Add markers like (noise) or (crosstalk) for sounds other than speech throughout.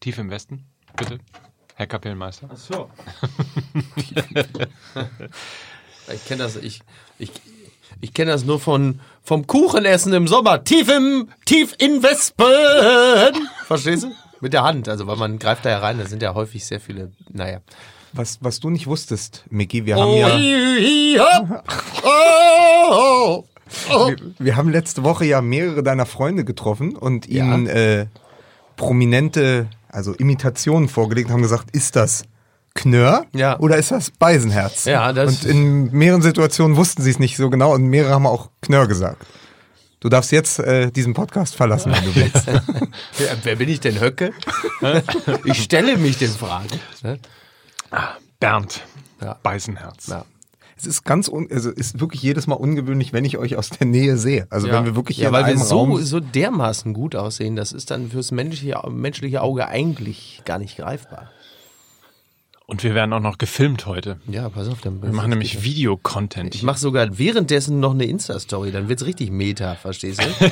Tief im Westen, bitte. Herr Kapellmeister. Ach so. (laughs) ich kenne das, ich, ich, ich kenne das nur von, vom Kuchenessen im Sommer. Tief im, tief in Wespen. Verstehst du? Mit der Hand, also weil man greift da ja rein, da sind ja häufig sehr viele, naja. Was, was du nicht wusstest, Micky, wir haben ja, ja. Oh, oh. wir, wir haben letzte Woche ja mehrere deiner Freunde getroffen und ihnen äh, prominente, also Imitationen vorgelegt und haben gesagt, ist das Knör Ja. oder ist das Beisenherz? Ja, das- Und in mehreren Situationen wussten sie es nicht so genau und mehrere haben auch Knör gesagt. Du darfst jetzt äh, diesen Podcast verlassen, wenn du willst. (laughs) Wer, wer bin ich denn, Höcke? ich stelle mich den Fragen. ne? Bernd. Ja. Beißenherz. Ja. Es ist ganz, un also ist wirklich jedes Mal ungewöhnlich, wenn ich euch aus der Nähe sehe. Also wenn wir wirklich hier ja, weil in wir so, Raum so dermaßen gut aussehen, das ist dann fürs menschliche, menschliche Auge eigentlich gar nicht greifbar. Und wir werden auch noch gefilmt heute. Ja, pass auf, dann Wir machen nämlich Videocontent. Ich mache sogar währenddessen noch eine Insta-Story, dann wird's richtig Meta, verstehst du?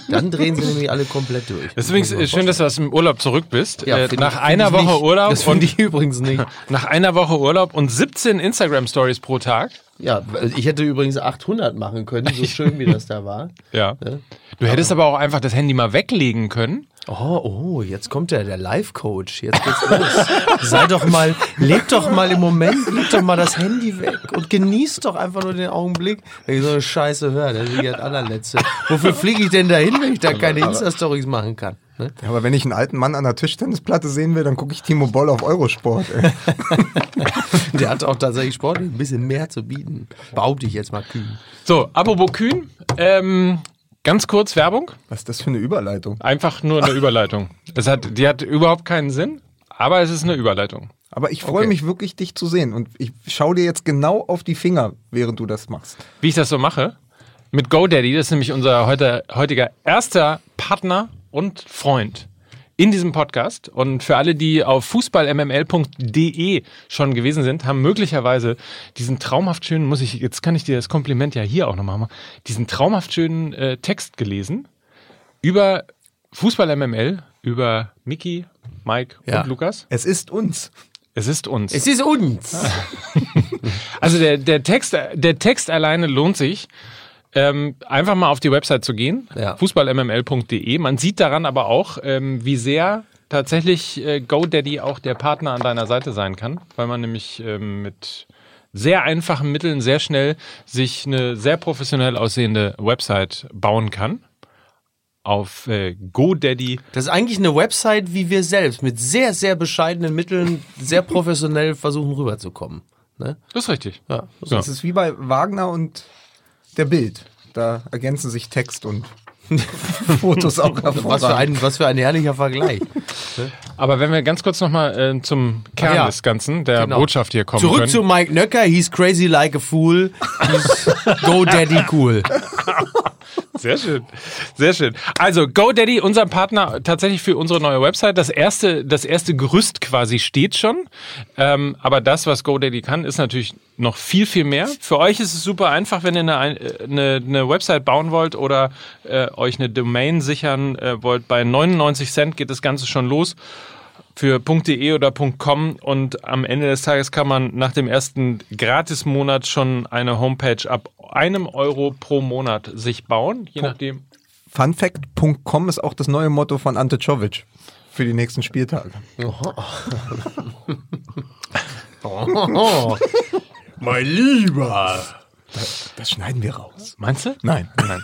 (laughs) dann drehen sie nämlich alle komplett durch. Es ist übrigens schön, dass du aus dem Urlaub zurück bist. Ja, äh, nach einer Woche nicht. Urlaub Das und finde ich übrigens nicht. (laughs) nach einer Woche Urlaub und 17 Instagram Stories pro Tag. Ja, ich hätte übrigens 800 machen können, so (laughs) schön wie das da war. Ja. Du hättest aber auch einfach das Handy mal weglegen können. Oh, oh, jetzt kommt der, der Life-Coach. Jetzt geht's los. (laughs) Sei doch mal, leg doch mal im Moment, leg doch mal das Handy weg und genieß doch einfach nur den Augenblick, wenn ich so eine Scheiße höre. Das ist ja das allerletzte. Wofür fliege ich denn dahin, wenn ich da keine Insta-Stories machen kann? Ne? Ja, aber wenn ich einen alten Mann an der Tischtennisplatte sehen will, dann gucke ich Timo Boll auf Eurosport. Ey. (laughs) Der hat auch tatsächlich sportlich ein bisschen mehr zu bieten. Behaupte ich jetzt mal kühn. So, apropos Kühn. Ähm, ganz kurz Werbung. Was ist das für eine Überleitung? Einfach nur eine Überleitung. Es hat, die hat überhaupt keinen Sinn, aber es ist eine Überleitung. Aber ich freue Okay. mich wirklich, dich zu sehen. Und ich schaue dir jetzt genau auf die Finger, während du das machst. Wie ich das so mache, mit GoDaddy, das ist nämlich unser heute, heutiger erster Partner und Freund in diesem Podcast. Und für alle, die auf fußballmml.de schon gewesen sind, haben möglicherweise diesen traumhaft schönen, muss ich, jetzt kann ich dir das Kompliment ja hier auch nochmal machen, diesen traumhaft schönen äh, Text gelesen über Fußball MML, über Miki, Mike Ja. und Lukas. Es ist uns. Es ist uns. Es ist uns. (laughs) Also der, der, Text, der Text alleine lohnt sich. Ähm, einfach mal auf die Website zu gehen, Ja. fußballmml.de. Man sieht daran aber auch, ähm, wie sehr tatsächlich äh, GoDaddy auch der Partner an deiner Seite sein kann, weil man nämlich ähm, mit sehr einfachen Mitteln sehr schnell sich eine sehr professionell aussehende Website bauen kann. Auf äh, GoDaddy. Das ist eigentlich eine Website wie wir selbst, mit sehr, sehr bescheidenen Mitteln, sehr professionell versuchen rüberzukommen. Ne? Das ist richtig. Ja. So. Es ist wie bei Wagner und der Bild. Da ergänzen sich Text und (laughs) Fotos auch Was für, hervorragend. ein, was für ein herrlicher Vergleich. Aber wenn wir ganz kurz nochmal äh, zum Kern ja. des Ganzen, der Genau. Botschaft hier kommen Zurück können. zu Mike Nöcker, he's crazy like a fool, he's go daddy cool. (laughs) Sehr schön. Sehr schön. Also GoDaddy, unser Partner tatsächlich für unsere neue Website. Das erste, das erste Gerüst quasi steht schon. Ähm, aber das, was GoDaddy kann, ist natürlich noch viel, viel mehr. Für euch ist es super einfach, wenn ihr eine, eine, eine Website bauen wollt oder äh, euch eine Domain sichern äh, wollt. Bei 99 Cent geht das Ganze schon los für .de oder .com und am Ende des Tages kann man nach dem ersten Gratismonat schon eine Homepage ab einem Euro pro Monat sich bauen, je nachdem. Funfact.com ist auch das neue Motto von Ante Czovic für die nächsten Spieltage. (laughs) Oh, (laughs) mein Lieber. Das schneiden wir raus. Meinst du? Nein. Nein.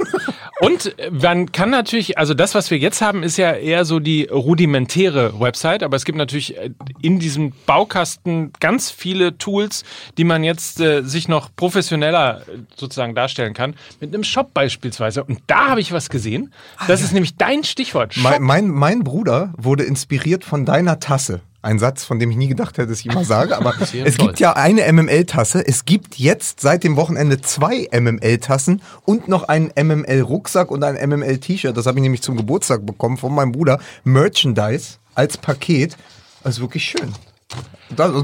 Und äh, man kann natürlich, also das, was wir jetzt haben, ist ja eher so die rudimentäre Website, aber es gibt natürlich äh, in diesem Baukasten ganz viele Tools, die man jetzt äh, sich noch professioneller äh, sozusagen darstellen kann. Mit einem Shop beispielsweise. Und da habe ich was gesehen. Das ist nämlich dein Stichwort. Mein, mein, mein Bruder wurde inspiriert von deiner Tasse. Ein Satz, von dem ich nie gedacht hätte, dass ich immer sage. Aber es toll. gibt ja eine MML-Tasse. Es gibt jetzt seit dem Wochenende zwei MML-Tassen und noch einen MML-Rucksack und ein MML-T-Shirt. Das habe ich nämlich zum Geburtstag bekommen von meinem Bruder. Merchandise als Paket. Das ist wirklich schön.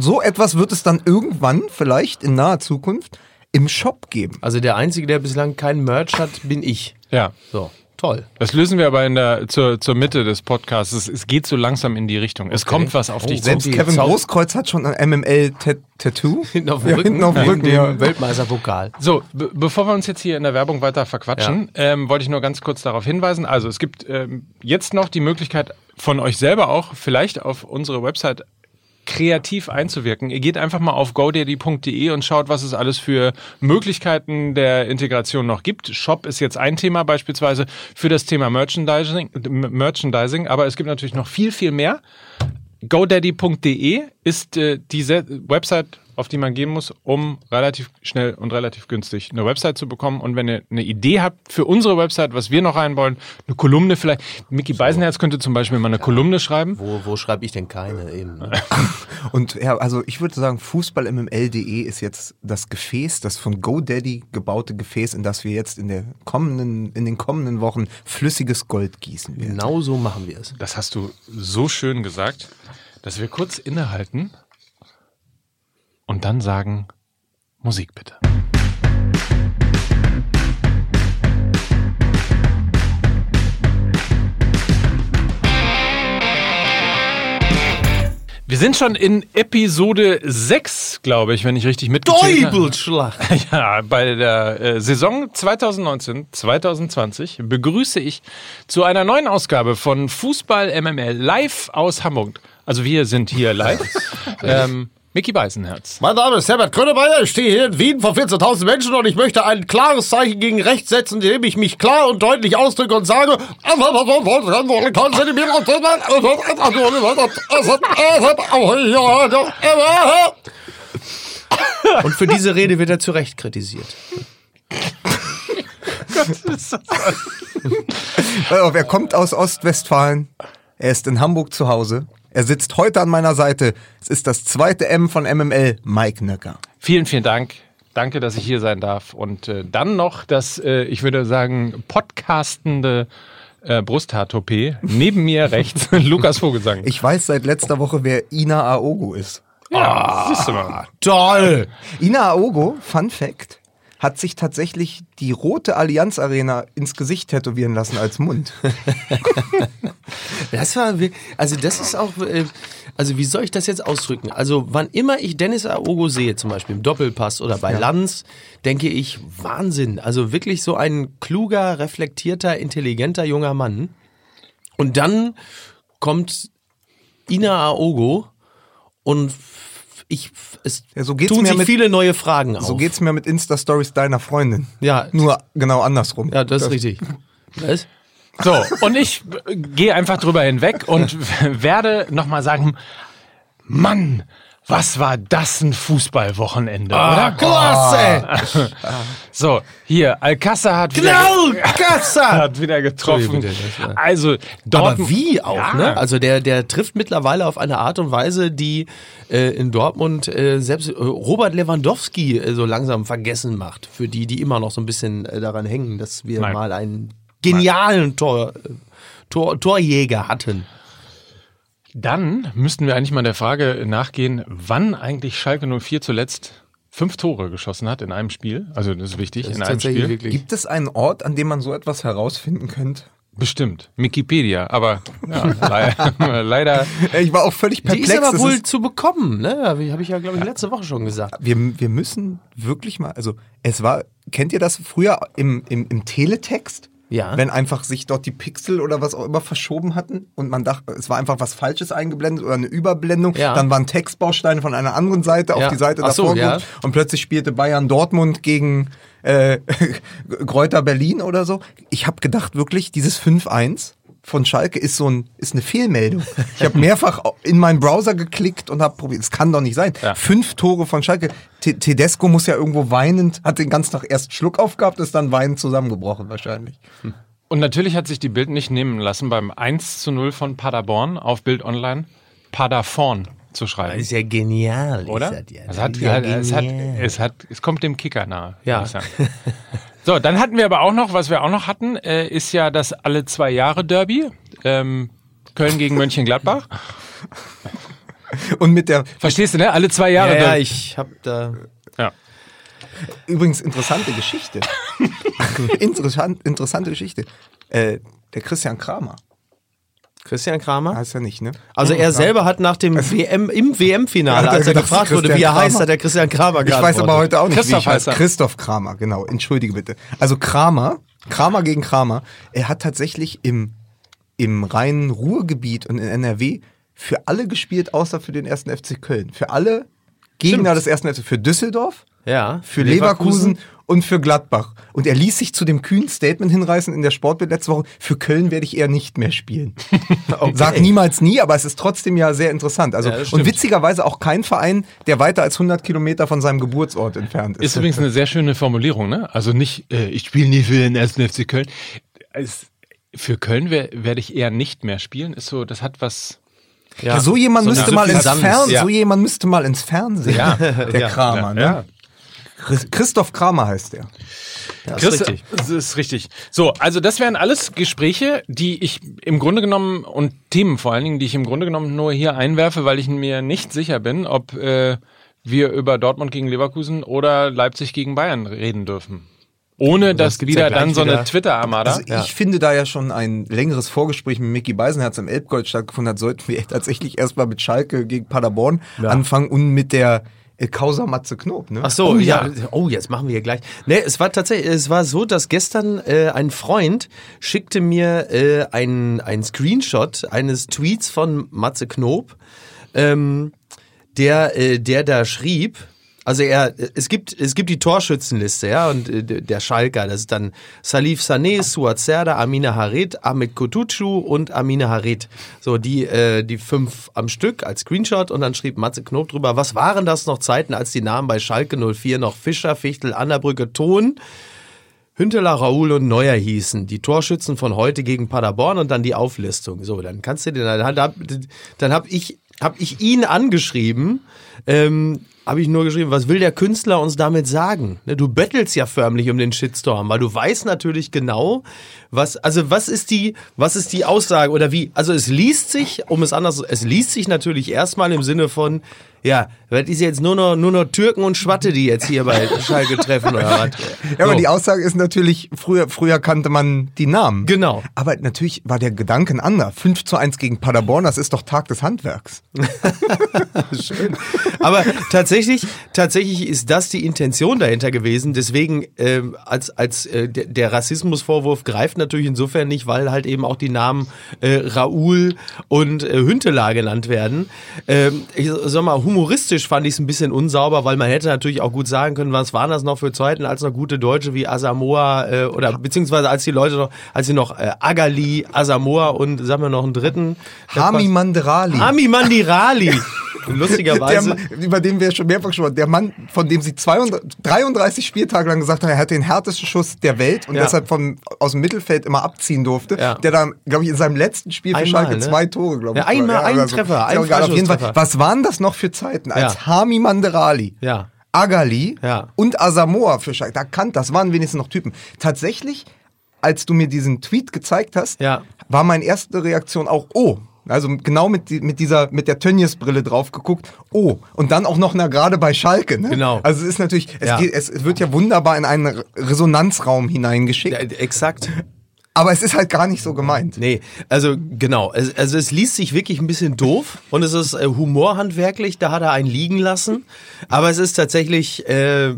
So etwas wird es dann irgendwann, vielleicht in naher Zukunft, im Shop geben. Also der Einzige, der bislang kein Merch hat, bin ich. Ja. So. Toll. Das lösen wir aber in der, zur, zur Mitte des Podcasts. Es, es geht so langsam in die Richtung. Es kommt was auf dich zu. Selbst Kevin Zau- Großkreuz hat schon ein MML-Tattoo. (laughs) Hinten auf dem Ja, Rücken, hinten auf dem Rücken, ja. Weltmeisterpokal. So, be bevor wir uns jetzt hier in der Werbung weiter verquatschen, ähm, wollte ich nur ganz kurz darauf hinweisen. Also es gibt ähm, jetzt noch die Möglichkeit von euch selber auch vielleicht auf unsere Website kreativ einzuwirken. Ihr geht einfach mal auf godaddy.de und schaut, was es alles für Möglichkeiten der Integration noch gibt. Shop ist jetzt ein Thema beispielsweise für das Thema Merchandising, Merchandising aber es gibt natürlich noch viel, viel mehr. GoDaddy.de ist äh, diese Website, auf die man gehen muss, um relativ schnell und relativ günstig eine Website zu bekommen. Und wenn ihr eine Idee habt für unsere Website, was wir noch rein wollen, eine Kolumne vielleicht. Mickey Beisenherz könnte zum Beispiel mal eine Kolumne schreiben. Wo, wo schreibe ich denn keine eben? Ne? (laughs) Und ja, also ich würde sagen, fußballmml.de ist jetzt das Gefäß, das von GoDaddy gebaute Gefäß, in das wir jetzt in der kommenden, in den kommenden Wochen flüssiges Gold gießen werden. Genau so machen wir es. Das hast du so schön gesagt, dass wir kurz innehalten und dann sagen, Musik bitte. Wir sind schon in Episode 6, glaube ich, wenn ich richtig mitgezählt habe. Teubelschlag. (laughs) Ja, bei der äh, Saison 2019-2020 begrüße ich zu einer neuen Ausgabe von Fußball MML live aus Hamburg. Also wir sind hier live. (laughs) ähm, Mickey Beisenherz. Mein Name ist Herbert Grönemeyer, ich stehe hier in Wien vor 14.000 Menschen und ich möchte ein klares Zeichen gegen rechts setzen, indem ich mich klar und deutlich ausdrücke und sage... Und für diese Rede wird er zu Recht kritisiert. Er kommt aus Ostwestfalen. Er ist in Hamburg zu Hause. Er sitzt heute an meiner Seite. Es ist das zweite M von MML, Mike Nöcker. Vielen, vielen Dank. Danke, dass ich hier sein darf. Und äh, dann noch das, äh, ich würde sagen, podcastende äh, Brusthaar-Toupet. Neben mir (laughs) rechts (laughs) Lukas Vogelsang. Ich weiß seit letzter Woche, wer Ina Aogo ist. ja, siehst du mal. Toll! Ina Aogo, Fun Fact, hat sich tatsächlich die rote Allianz Arena ins Gesicht tätowieren lassen als Mund. (laughs) Das war, also das ist auch, äh, also wie soll ich das jetzt ausdrücken? Also wann immer ich Dennis Aogo sehe, zum Beispiel im Doppelpass oder bei Lanz, denke ich, Wahnsinn. Also wirklich so ein kluger, reflektierter, intelligenter junger Mann. Und dann kommt Ina Aogo und ich, es Ja, so geht's tun mir sich mit- viele neue Fragen auf. So geht's mir mit Insta-Stories deiner Freundin. Ja. Nur genau andersrum. Ja, das ist richtig. Was? So, und ich äh, gehe einfach drüber hinweg und (laughs) werde nochmal sagen, Mann, was war das ein Fußballwochenende, oder? Klasse! (laughs) So, hier, Alcázar hat wieder, Knallkassa! (laughs) hat wieder getroffen. Also, Aber Dortmund, wie auch, Ja. ne? Also der, der trifft mittlerweile auf eine Art und Weise, die äh, in Dortmund äh, selbst äh, Robert Lewandowski äh, so langsam vergessen macht. Für die, die immer noch so ein bisschen äh, daran hängen, dass wir Nein. mal einen genialen Tor, äh, Tor, Torjäger hatten. Dann müssten wir eigentlich mal der Frage nachgehen, wann eigentlich Schalke 04 zuletzt fünf Tore geschossen hat in einem Spiel. Also das ist wichtig, Das in ist einem Spiel. wirklich. Gibt es einen Ort, an dem man so etwas herausfinden könnte? Bestimmt. Wikipedia, aber ja, (laughs) leider, leider Ich war auch völlig Die perplex. ist aber wohl ist- zu bekommen, ne? Habe ich, hab ich ja, glaube ich, letzte Woche schon gesagt. wir, wir müssen wirklich mal, also es war, kennt ihr das früher im, im, im Teletext? Ja. Wenn einfach sich dort die Pixel oder was auch immer verschoben hatten und man dachte, es war einfach was Falsches eingeblendet oder eine Überblendung, Ja. dann waren Textbausteine von einer anderen Seite Ja. auf die Seite Ach so, davor ja. geguckt und plötzlich spielte Bayern Dortmund gegen äh, (laughs) Kräuter Berlin oder so. Ich habe gedacht wirklich, dieses 5-1 von Schalke ist so ein ist eine Fehlmeldung. Ich habe mehrfach in meinen Browser geklickt und habe probiert. Es kann doch nicht sein. Ja. Fünf Tore von Schalke. Te- Tedesco muss ja irgendwo weinend, hat den ganzen Tag erst Schluck aufgehabt, ist dann weinend zusammengebrochen wahrscheinlich. Und natürlich hat sich die Bild nicht nehmen lassen, beim 1 zu 0 von Paderborn auf Bild Online Paderborn zu schreiben. Das ist ja genial, Oder? Ist das ja. es, Das hat, ja es, hat, genial. es, hat, es kommt dem Kicker nahe. Ja. (laughs) So, dann hatten wir aber auch noch, was wir auch noch hatten, äh, ist ja das alle zwei Jahre Derby. Ähm, Köln gegen Mönchengladbach. Und mit der Verstehst du, ne? Alle zwei Jahre ja, ja, ich habe da. Ja. übrigens interessante Geschichte. (laughs) Interessant, interessante Geschichte. Äh, der Christian Kramer. Christian Kramer? Heißt er nicht, ne? Also er selber hat nach dem WM, im WM-Finale, er als er gedacht, gefragt wurde, wie er heißt, hat der Christian Kramer Ich weiß geantwortet. aber heute auch nicht, Christoph wie ich heißt er. Christoph Kramer, genau. Entschuldige bitte. Also Kramer, Kramer gegen Kramer, er hat tatsächlich im, im reinen Ruhrgebiet und in NRW für alle gespielt, außer für den ersten FC Köln. Für alle Gegner des ersten FC, für Düsseldorf, Ja. für Leverkusen. Und für Gladbach. Und er ließ sich zu dem kühnen Statement hinreißen in der Sportbild letzte Woche, für Köln werde ich eher nicht mehr spielen. (laughs) Sag niemals nie, aber es ist trotzdem ja sehr interessant. Also, Ja, und witzigerweise auch kein Verein, der weiter als 100 Kilometer von seinem Geburtsort entfernt ist. Ist übrigens eine sehr schöne Formulierung, ne? Also nicht, äh, ich spiele nie für den ersten FC Köln. Es, für Köln wer- werde ich eher nicht mehr spielen. Ist so, das hat was. Ja, so jemand So müsste mal ins Fernsehen, ja. so jemand müsste mal ins Fernsehen. Ja. (laughs) Der Ja. Kramer, ne? Ja. Chris- Christoph Kramer heißt der. Das Chris, ist richtig. Das ist richtig. So, also das wären alles Gespräche, die ich im Grunde genommen und Themen vor allen Dingen, die ich im Grunde genommen nur hier einwerfe, weil ich mir nicht sicher bin, ob äh, wir über Dortmund gegen Leverkusen oder Leipzig gegen Bayern reden dürfen. Ohne dass wieder ja dann so eine Twitter-Armada. Also ich finde, da ja schon ein längeres Vorgespräch mit Mickey Beisenherz im Elbgold stattgefunden hat, sollten wir (laughs) tatsächlich erstmal mit Schalke gegen Paderborn anfangen und mit der äh, Causa Matze Knob. Ne? Ach so, Oh, ja. ja. Oh, jetzt machen wir hier gleich. Nee, es war tatsächlich, es war so, dass gestern äh, ein Freund schickte mir äh, einen ein Screenshot eines Tweets von Matze Knob, ähm, der, äh, der da schrieb, also er, es gibt, es gibt die Torschützenliste, ja, und äh, der Schalker, das ist dann Salif Sané, Suat Serdar, Amina Harit, Ahmed Kutucu und Amina Harit. So, die, äh, die fünf am Stück als Screenshot und dann schrieb Matze Knob drüber, was waren das noch Zeiten, als die Namen bei Schalke 04 noch Fischer, Fichtel, Annabrücke, Ton, Hünteler, Raoul und Neuer hießen. Die Torschützen von heute gegen Paderborn und dann die Auflistung. So, dann kannst du dir, dann dann hab ich, hab ich ihn angeschrieben, ähm, habe ich nur geschrieben, was will der Künstler uns damit sagen? Ne, Du bettelst ja förmlich um den Shitstorm, weil du weißt natürlich genau, was, also was ist die, was ist die Aussage oder wie, also es liest sich, um es anders, es liest sich natürlich erstmal im Sinne von, ja, das ist jetzt nur noch, nur noch Türken und Schwatte, die jetzt hier bei (laughs) Schalke treffen oder was? Ja, aber So. die Aussage ist natürlich, früher, früher kannte man die Namen. Genau. Aber natürlich war der Gedanke ein anderer. 5 zu 1 gegen Paderborn, das ist doch Tag des Handwerks. (laughs) (laughs) Aber tatsächlich, tatsächlich ist das die Intention dahinter gewesen. Deswegen, ähm, als, als äh, der, Rassismusvorwurf greift natürlich insofern nicht, weil halt eben auch die Namen äh, Raoul und äh, Hünteler genannt werden. Ähm, ich sag mal, humoristisch fand ich es ein bisschen unsauber, weil man hätte natürlich auch gut sagen können, was waren das noch für Zeiten, als noch gute Deutsche wie Asamoah äh, oder beziehungsweise als die Leute noch, als sie noch äh, Agali, Asamoah und sagen wir noch einen dritten. Hami Manderali. Hami Mandirali. (laughs) Lustigerweise. Mann, über den wir schon mehrfach schon der Mann, von dem sie 32, 33 Spieltage lang gesagt haben, er hat den härtesten Schuss der Welt und Ja. deshalb von, aus dem Mittelfeld immer abziehen durfte, Ja. der dann, glaube ich, in seinem letzten Spiel für Einmal, Schalke ne? zwei Tore, glaube ich. Ja, einmal war. einen oder so. Treffer, auch egal, auf jeden Fall. Was waren das noch für Zeiten, als. Hami Manderali, Ja. Agali und Asamoah für Schalke, da kann, das waren wenigstens noch Typen. Tatsächlich, als du mir diesen Tweet gezeigt hast, war meine erste Reaktion auch, oh, also genau mit, mit dieser, mit der Tönnies-Brille drauf geguckt, oh, und dann auch noch na, gerade bei Schalke, ne? Genau. Also es ist natürlich, es, Ja. geht, es wird ja wunderbar in einen Re- Resonanzraum hineingeschickt, Ja, exakt. aber es ist halt gar nicht so gemeint. Nee, also genau. Es, also es liest sich wirklich ein bisschen doof und es ist äh, humorhandwerklich, da hat er einen liegen lassen. Aber es ist tatsächlich, äh,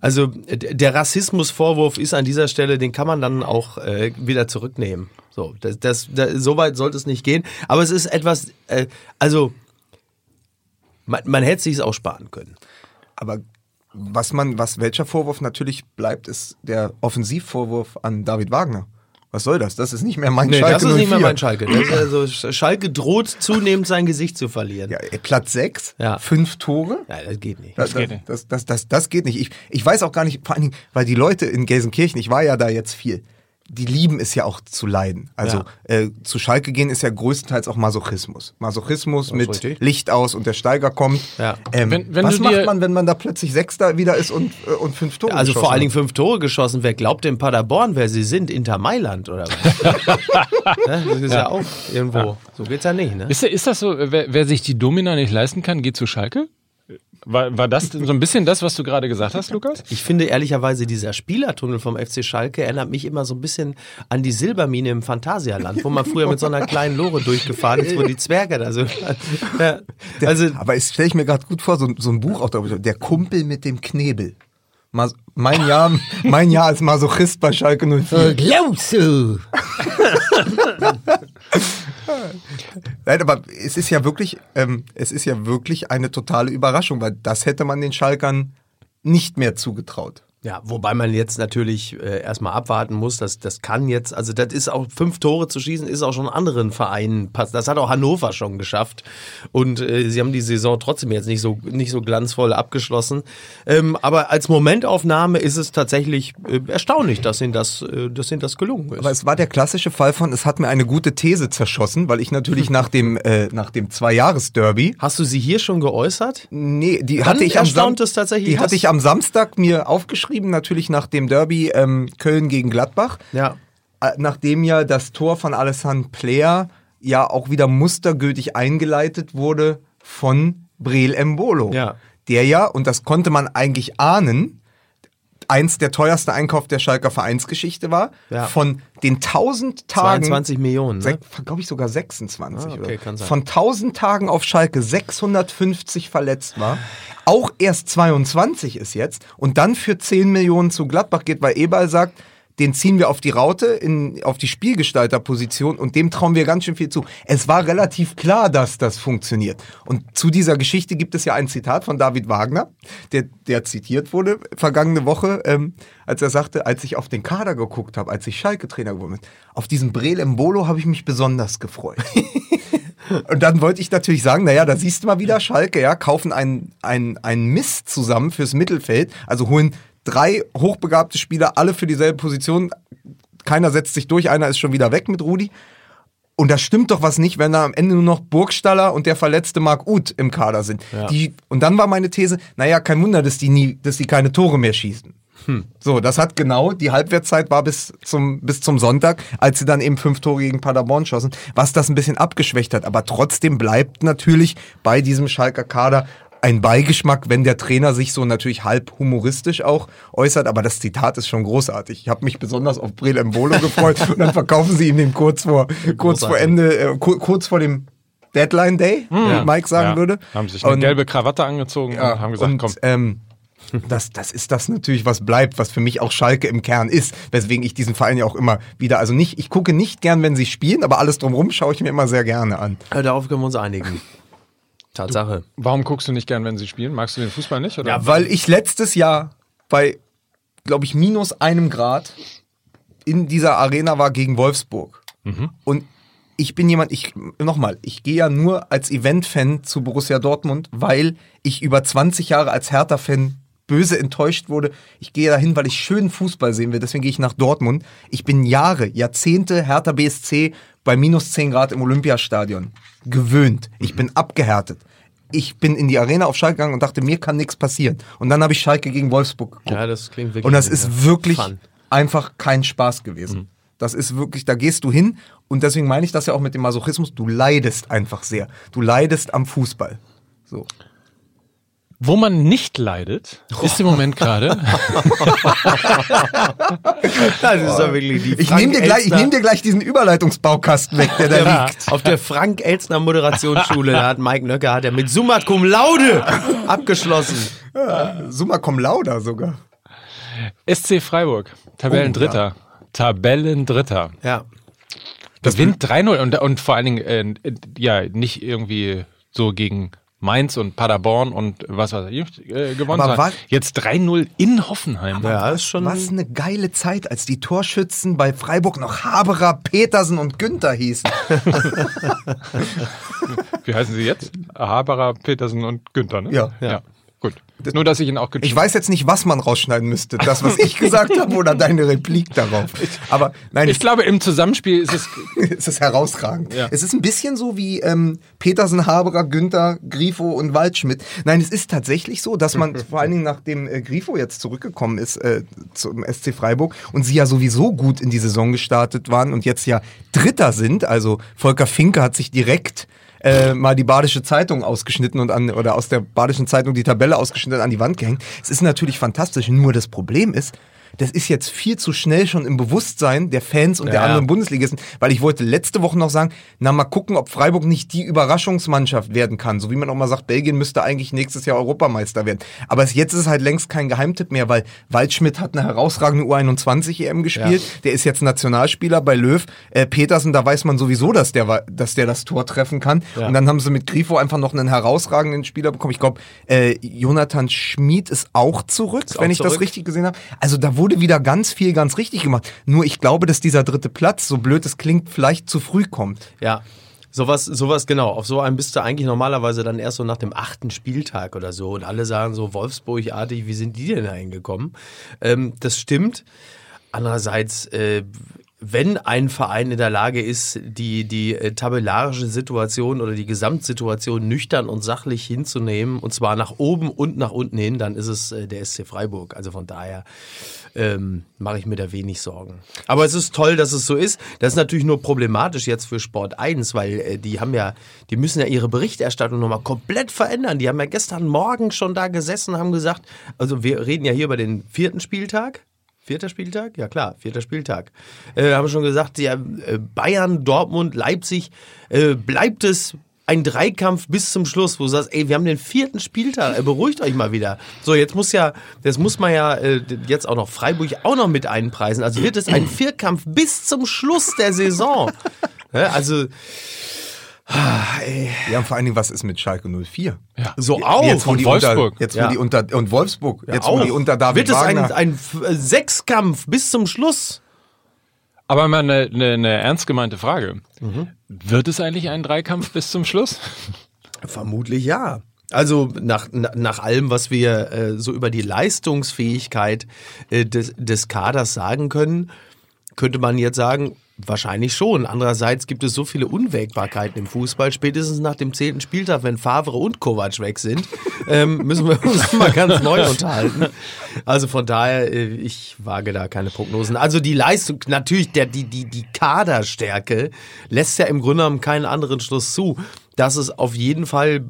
also der Rassismusvorwurf ist an dieser Stelle, den kann man dann auch äh, wieder zurücknehmen. So, das, das, das, so weit sollte es nicht gehen. Aber es ist etwas, äh, also man, man hätte sich auch sparen können. Aber was man, was welcher Vorwurf natürlich bleibt, ist der Offensivvorwurf an David Wagner. Was soll das? Das ist nicht mehr mein Nee, Schalke das ist nicht mehr 04. mein Schalke. Das ist also, Sch- Schalke droht zunehmend sein Gesicht zu verlieren. Ja, Platz 6, Ja. fünf Tore. Ja, das geht nicht. Das, geht das, nicht. das, das, das, das geht nicht. Ich, ich weiß auch gar nicht, vor allen Dingen, weil die Leute in Gelsenkirchen, ich war ja da jetzt viel, die lieben es ja auch zu leiden. Also äh, zu Schalke gehen ist ja größtenteils auch Masochismus. Masochismus mit richtig. Licht aus und der Steiger kommt. Ja. Ähm, Wenn- wenn was macht man, wenn man da plötzlich Sechster wieder ist und, äh, und fünf Tore Also vor geschossen allen Dingen fünf Tore geschossen. Wer glaubt in Paderborn, wer sie sind? Inter Mailand oder was? (laughs) Das ist ja, auch irgendwo. So geht's ja nicht, ne? Ist, ist das so, wer, wer sich die Domina nicht leisten kann, geht zu Schalke? War, war das so ein bisschen das, was du gerade gesagt hast, Lukas? Ich finde ehrlicherweise, dieser Spielertunnel vom FC Schalke erinnert mich immer so ein bisschen an die Silbermine im Phantasialand, wo man früher mit so einer kleinen Lore durchgefahren ist, wo die Zwerge da so. (laughs) Ja, also, Aber es stelle ich mir gerade gut vor, so, so ein Buch auch darüber. Der Kumpel mit dem Knebel. Mas mein Jahr, (laughs) mein Jahr als Masochist bei Schalke 04. glaubst du? Nein, aber es ist ja wirklich, ähm, es ist ja wirklich eine totale Überraschung, weil das hätte man den Schalkern nicht mehr zugetraut. Ja, wobei man jetzt natürlich äh, erstmal abwarten muss, dass das kann jetzt, also das ist auch fünf Tore zu schießen, ist auch schon anderen Vereinen pass. Das hat auch Hannover schon geschafft und äh, sie haben die Saison trotzdem jetzt nicht so nicht so glanzvoll abgeschlossen. Ähm, aber als Momentaufnahme ist es tatsächlich äh, erstaunlich, dass ihnen das, äh, dass ihnen das gelungen ist. Aber es war der klassische Fall von, es hat mir eine gute These zerschossen, weil ich natürlich (laughs) nach dem, äh, nach dem Zwei-Jahres-Derby Hast du sie hier schon geäußert? Nee, die Dann hatte ich am erstaunt Sam- tatsächlich, Die hatte ich am Samstag mir aufgeschrieben, natürlich nach dem Derby ähm, Köln gegen Gladbach. Ja. Äh, Nachdem ja das Tor von Alessandro Player ja auch wieder mustergültig eingeleitet wurde von Breel Embolo. Ja. Der ja, und das konnte man eigentlich ahnen, eins der teuerste Einkauf der Schalker Vereinsgeschichte war. Ja. Von den 1000 Tagen. 22 Millionen, ne? Glaube ich sogar 26. Ah, okay, oder? Von 1000 Tagen auf Schalke 650 verletzt war. Auch erst 22 ist jetzt. Und dann für 10 Millionen zu Gladbach geht, weil Eberl sagt, den ziehen wir auf die Raute, in, auf die Spielgestalterposition und dem trauen wir ganz schön viel zu. Es war relativ klar, dass das funktioniert. Und zu dieser Geschichte gibt es ja ein Zitat von David Wagner, der, der zitiert wurde vergangene Woche, ähm, als er sagte, als ich auf den Kader geguckt habe, als ich Schalke-Trainer geworden bin, auf diesen Breel Embolo habe ich mich besonders gefreut. (laughs) Und dann wollte ich natürlich sagen, naja, da siehst du mal wieder Schalke, ja, kaufen einen, einen, einen Mist zusammen fürs Mittelfeld, also holen drei hochbegabte Spieler, alle für dieselbe Position. Keiner setzt sich durch, einer ist schon wieder weg mit Rudi. Und da stimmt doch was nicht, wenn da am Ende nur noch Burgstaller und der verletzte Marc Uth im Kader sind. Die, und dann war meine These, naja, kein Wunder, dass die nie, dass die keine Tore mehr schießen. So, das hat genau, die Halbwertszeit war bis zum, bis zum Sonntag, als sie dann eben fünf Tore gegen Paderborn schossen, was das ein bisschen abgeschwächt hat. Aber trotzdem bleibt natürlich bei diesem Schalker Kader ein Beigeschmack, wenn der Trainer sich so natürlich halb humoristisch auch äußert, aber das Zitat ist schon großartig. Ich habe mich besonders auf Breel Embolo gefreut (laughs) und dann verkaufen sie ihm den kurz vor, kurz vor Großartig. Ende, äh, ku- kurz vor dem Deadline Day, wie Mike sagen Ja. würde. Haben sich eine Und- gelbe Krawatte angezogen ja, und haben gesagt, und, komm. Ähm, das, das ist das natürlich, was bleibt, was für mich auch Schalke im Kern ist, weswegen ich diesen Verein ja auch immer wieder, also nicht, ich gucke nicht gern, wenn sie spielen, aber alles drumherum schaue ich mir immer sehr gerne an. Äh, Darauf können wir uns einigen. (laughs) Tatsache. Warum guckst du nicht gern, wenn sie spielen? Magst du den Fußball nicht? Oder? Ja, weil ich letztes Jahr bei, glaube ich, minus einem Grad in dieser Arena war gegen Wolfsburg. Und ich bin jemand, ich, nochmal, ich gehe ja nur als Event-Fan zu Borussia Dortmund, weil ich über 20 Jahre als Hertha-Fan böse enttäuscht wurde. Ich gehe dahin, weil ich schönen Fußball sehen will, deswegen gehe ich nach Dortmund. Ich bin Jahre, Jahrzehnte Hertha BSC bei minus 10 Grad im Olympiastadion gewöhnt. Ich bin abgehärtet. Ich bin in die Arena auf Schalke gegangen und dachte, mir kann nichts passieren. Und dann habe ich Schalke gegen Wolfsburg geguckt. Ja, das klingt wirklich. Und das ist wirklich Fun. einfach kein Spaß gewesen. Das ist wirklich, da gehst du hin und deswegen meine ich das ja auch mit dem Masochismus, du leidest einfach sehr. Du leidest am Fußball. So. Wo man nicht leidet, ist im Moment gerade. (laughs) Das ist ja wirklich die Ich Frank nehme dir, gleich- ich nehm dir gleich diesen Überleitungsbaukasten weg, der da Ja, liegt. auf der Frank-Elstner Moderationsschule, da hat Mike Nöcker hat er mit Summa Cum Laude abgeschlossen. Summa cum lauda sogar. SC Freiburg, Tabellendritter. Tabellendritter. Ja. Gewinnt 3-0 und, und vor allen Dingen, äh, ja, nicht irgendwie so gegen Mainz und Paderborn und was weiß ich äh, gewonnen, Aber was- jetzt 3-0 in Hoffenheim. Ja, ist schon. Was eine geile Zeit, als die Torschützen bei Freiburg noch Haberer, Petersen und Günther hießen. (laughs) Wie heißen sie jetzt? Haberer, Petersen und Günther, ne? Ja. ja. Gut. Nur, dass ich ihn auch Ich weiß jetzt nicht, was man rausschneiden müsste. Das, was ich gesagt habe oder deine Replik darauf. Aber nein, Ich glaube, im Zusammenspiel ist es. (laughs) es ist herausragend. Ja. Es ist ein bisschen so wie ähm, Petersen, Haberer, Günther, Grifo und Waldschmidt. Nein, es ist tatsächlich so, dass man (laughs) vor allen Dingen nachdem äh, Grifo jetzt zurückgekommen ist äh, zum SC Freiburg und sie ja sowieso gut in die Saison gestartet waren und jetzt ja Dritter sind, also Volker Finke hat sich direkt äh, mal die Badische Zeitung ausgeschnitten und an, oder aus der Badischen Zeitung die Tabelle ausgeschnitten und an die Wand gehängt. Es ist natürlich fantastisch, nur das Problem ist, das ist jetzt viel zu schnell schon im Bewusstsein der Fans und der Ja. anderen Bundesligisten, weil ich wollte letzte Woche noch sagen, na mal gucken, ob Freiburg nicht die Überraschungsmannschaft werden kann. So wie man auch mal sagt, Belgien müsste eigentlich nächstes Jahr Europameister werden. Aber jetzt ist es halt längst kein Geheimtipp mehr, weil Waldschmidt hat eine herausragende U21 EM gespielt. Der ist jetzt Nationalspieler bei Löw. Äh, Petersen, da weiß man sowieso, dass der, dass der das Tor treffen kann. Ja. Und dann haben sie mit Grifo einfach noch einen herausragenden Spieler bekommen. Ich glaube, äh, Jonathan Schmid ist auch zurück, auch wenn ich das zurück. richtig gesehen habe. Also da wurde wieder ganz viel ganz richtig gemacht. Nur ich glaube, dass dieser dritte Platz, so blöd es klingt, vielleicht zu früh kommt. Ja. Sowas, sowas genau. Auf so einem bist du eigentlich normalerweise dann erst so nach dem achten Spieltag oder so. Und alle sagen so Wolfsburg-artig, wie sind die denn da hingekommen? Ähm, das stimmt. Andererseits, äh, wenn ein Verein in der Lage ist, die, die äh, tabellarische Situation oder die Gesamtsituation nüchtern und sachlich hinzunehmen, und zwar nach oben und nach unten hin, dann ist es äh, der SC Freiburg. Also von daher ähm, mache ich mir da wenig Sorgen. Aber es ist toll, dass es so ist. Das ist natürlich nur problematisch jetzt für Sport 1, weil äh, die haben ja, die müssen ja ihre Berichterstattung nochmal komplett verändern. Die haben ja gestern Morgen schon da gesessen, haben gesagt, also wir reden ja hier über den vierten Spieltag. Vierter Spieltag? Ja klar, vierter Spieltag. Äh, haben schon gesagt, ja, äh, Bayern, Dortmund, Leipzig, äh, bleibt es ein Dreikampf bis zum Schluss, wo du sagst, ey, wir haben den vierten Spieltag, äh, beruhigt euch mal wieder. So, jetzt muss ja, das muss man ja äh, jetzt auch noch Freiburg auch noch mit einpreisen. Also wird es ein Vierkampf bis zum Schluss der Saison. (laughs) Ja, also, Ja, und vor allen Dingen, was ist mit Schalke 04? Ja. so auch. Jetzt, wo Und die Wolfsburg. Unter, jetzt, wo Ja. die unter, und Wolfsburg, jetzt, wo auch. die unter David wird es ein, Wagner. ein äh, Sechskampf bis zum Schluss? Aber mal eine, eine, eine ernst gemeinte Frage. Wird es eigentlich ein Dreikampf bis zum Schluss? (laughs) Vermutlich ja. Also nach, na- nach allem, was wir äh, so über die Leistungsfähigkeit äh, des, des Kaders sagen können, könnte man jetzt sagen, wahrscheinlich schon. Andererseits gibt es so viele Unwägbarkeiten im Fußball. Spätestens nach dem zehnten Spieltag, wenn Favre und Kovac weg sind, (laughs) ähm, müssen wir uns mal ganz neu unterhalten. (laughs) Also von daher, äh, ich wage da keine Prognosen. Also die Leistung, natürlich, der, die, die, die Kaderstärke lässt ja im Grunde genommen keinen anderen Schluss zu, dass es auf jeden Fall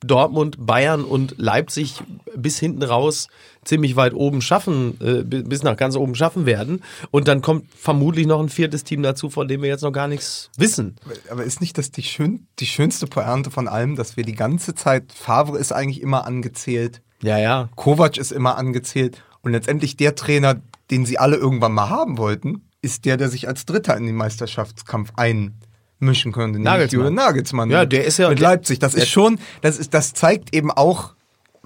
Dortmund, Bayern und Leipzig bis hinten raus ziemlich weit oben schaffen, äh, bi- bis nach ganz oben schaffen werden. Und dann kommt vermutlich noch ein viertes Team dazu, von dem wir jetzt noch gar nichts wissen. Aber ist nicht das die, schön, die schönste Pointe von allem, dass wir die ganze Zeit, Favre ist eigentlich immer angezählt, Ja, ja. Kovac ist immer angezählt und letztendlich der Trainer, den sie alle irgendwann mal haben wollten, ist der, der sich als Dritter in den Meisterschaftskampf einmischen könnte. Nagelsmann. Julian Nagelsmann. Ja, der ist ja- mit Leipzig. Das ist schon, das ist, das zeigt eben auch,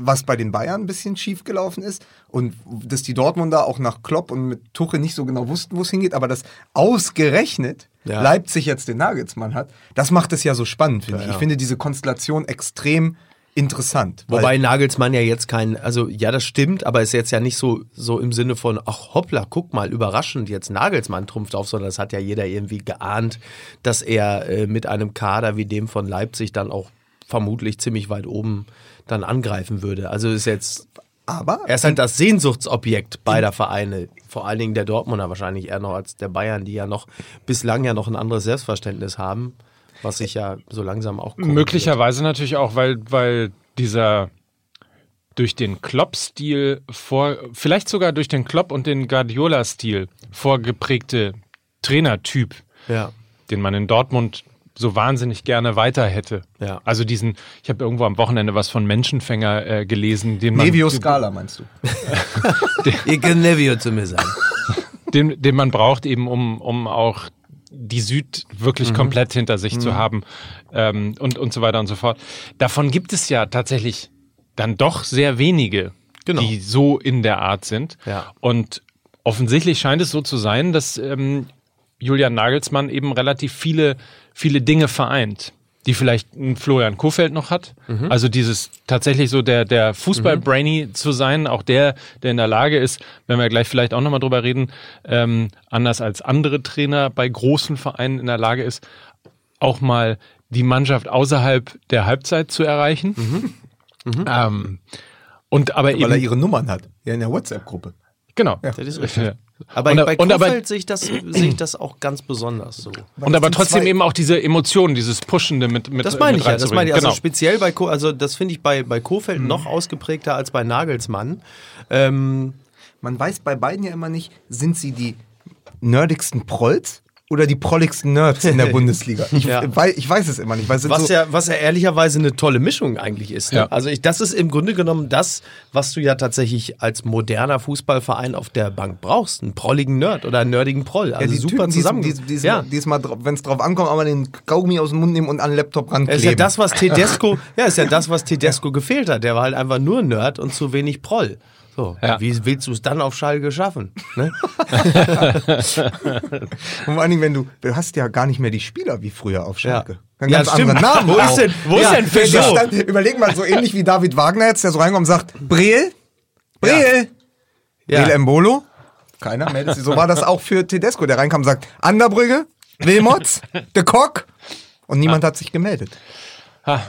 was bei den Bayern ein bisschen schief gelaufen ist und dass die Dortmunder auch nach Klopp und mit Tuchel nicht so genau wussten, wo es hingeht, aber dass ausgerechnet Ja. Leipzig jetzt den Nagelsmann hat, das macht es ja so spannend, finde Ja, ich. Ich finde diese Konstellation extrem interessant. Wobei Nagelsmann ja jetzt kein, also ja, das stimmt, aber ist jetzt ja nicht so, so im Sinne von, ach hoppla, guck mal, überraschend, jetzt Nagelsmann trumpft auf, sondern das hat ja jeder irgendwie geahnt, dass er äh, mit einem Kader wie dem von Leipzig dann auch vermutlich ziemlich weit oben dann angreifen würde. Also ist jetzt, aber er ist halt das Sehnsuchtsobjekt beider Vereine. Vor allen Dingen der Dortmunder wahrscheinlich eher noch als der Bayern, die ja noch bislang ja noch ein anderes Selbstverständnis haben, was sich ja so langsam auch. Möglicherweise natürlich auch, weil, weil dieser durch den Klopp-Stil vor, vielleicht sogar durch den Klopp und den Guardiola-Stil vorgeprägte Trainertyp, Ja. den man in Dortmund so wahnsinnig gerne weiter hätte. Ja. Also diesen, ich habe irgendwo am Wochenende was von Menschenfänger äh, gelesen, den man, Nevio Scala meinst du? (laughs) Ihr könnt Nevio zu mir sein. den, den man braucht, eben um, um auch die Süd wirklich Mhm. komplett hinter sich zu haben ähm, und, und so weiter und so fort. Davon gibt es ja tatsächlich dann doch sehr wenige, Genau. die so in der Art sind. Ja. Und offensichtlich scheint es so zu sein, dass ähm, Julian Nagelsmann eben relativ viele, viele Dinge vereint, die vielleicht ein Florian Kofeld noch hat. Mhm. Also dieses tatsächlich so der, der Fußball-Brainy zu sein, auch der, der in der Lage ist, wenn wir gleich vielleicht auch nochmal drüber reden, ähm, anders als andere Trainer bei großen Vereinen in der Lage ist, auch mal die Mannschaft außerhalb der Halbzeit zu erreichen. Ähm, und aber Weil er eben, ihre Nummern hat. Ja, in der WhatsApp-Gruppe. genau. Das ist richtig. Aber Und- bei und aber- Kofeld sehe ich, das, sehe ich das auch ganz besonders so. Und aber trotzdem eben auch diese Emotionen, dieses Pushende mit mit Das meine mit ich ja, das meine ich. Also Genau. speziell bei, Ko also das finde ich bei, bei Kofeld Mhm. noch ausgeprägter als bei Nagelsmann. Ähm, Man weiß bei beiden ja immer nicht, sind sie die nerdigsten Prolls oder die prolligsten Nerds in der (laughs) Bundesliga. Ich, Ja. wei- ich weiß es immer nicht. Weil es sind was, so, ja, was ja ehrlicherweise eine tolle Mischung eigentlich ist. Ne? Ja. Also ich, das ist im Grunde genommen das, was du ja tatsächlich als moderner Fußballverein auf der Bank brauchst. Einen prolligen Nerd oder einen nerdigen Proll. Also ja, die super Typen, zusammen. die, die, ja. diesmal, wenn es drauf ankommt, aber den Kaugummi aus dem Mund nehmen und an den Laptop rankleben. ist ja das, was Tedesco, ja, ist ja das, was Tedesco gefehlt hat. Der war halt einfach nur Nerd und zu wenig Proll. So, Ja. wie willst du es dann auf Schalke schaffen? Ne? (laughs) Und vor allen Dingen, wenn du, du hast ja gar nicht mehr die Spieler wie früher auf Schalke. Ja. Dann Ja, ganz stimmt. andere Namen. Wo ist denn- wo ist denn Fischer? stand- Überleg mal, so ähnlich wie David Wagner jetzt, der so reinkommt und sagt, Breel, Breel, Ja. Breel Embolo. Keiner meldet sich. So war das auch für Tedesco, der reinkam und sagt, Anderbrügge, Wilmots, De Kock. Und niemand hat sich gemeldet. Ha,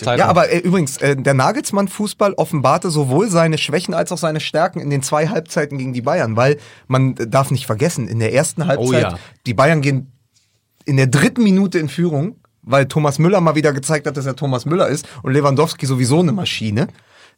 Ja, aber äh, übrigens, äh, der Nagelsmann-Fußball offenbarte sowohl seine Schwächen als auch seine Stärken in den zwei Halbzeiten gegen die Bayern, weil man äh, darf nicht vergessen, in der ersten Halbzeit, ja. die Bayern gehen in der dritten Minute in Führung, weil Thomas Müller mal wieder gezeigt hat, dass er Thomas Müller ist und Lewandowski sowieso eine Maschine.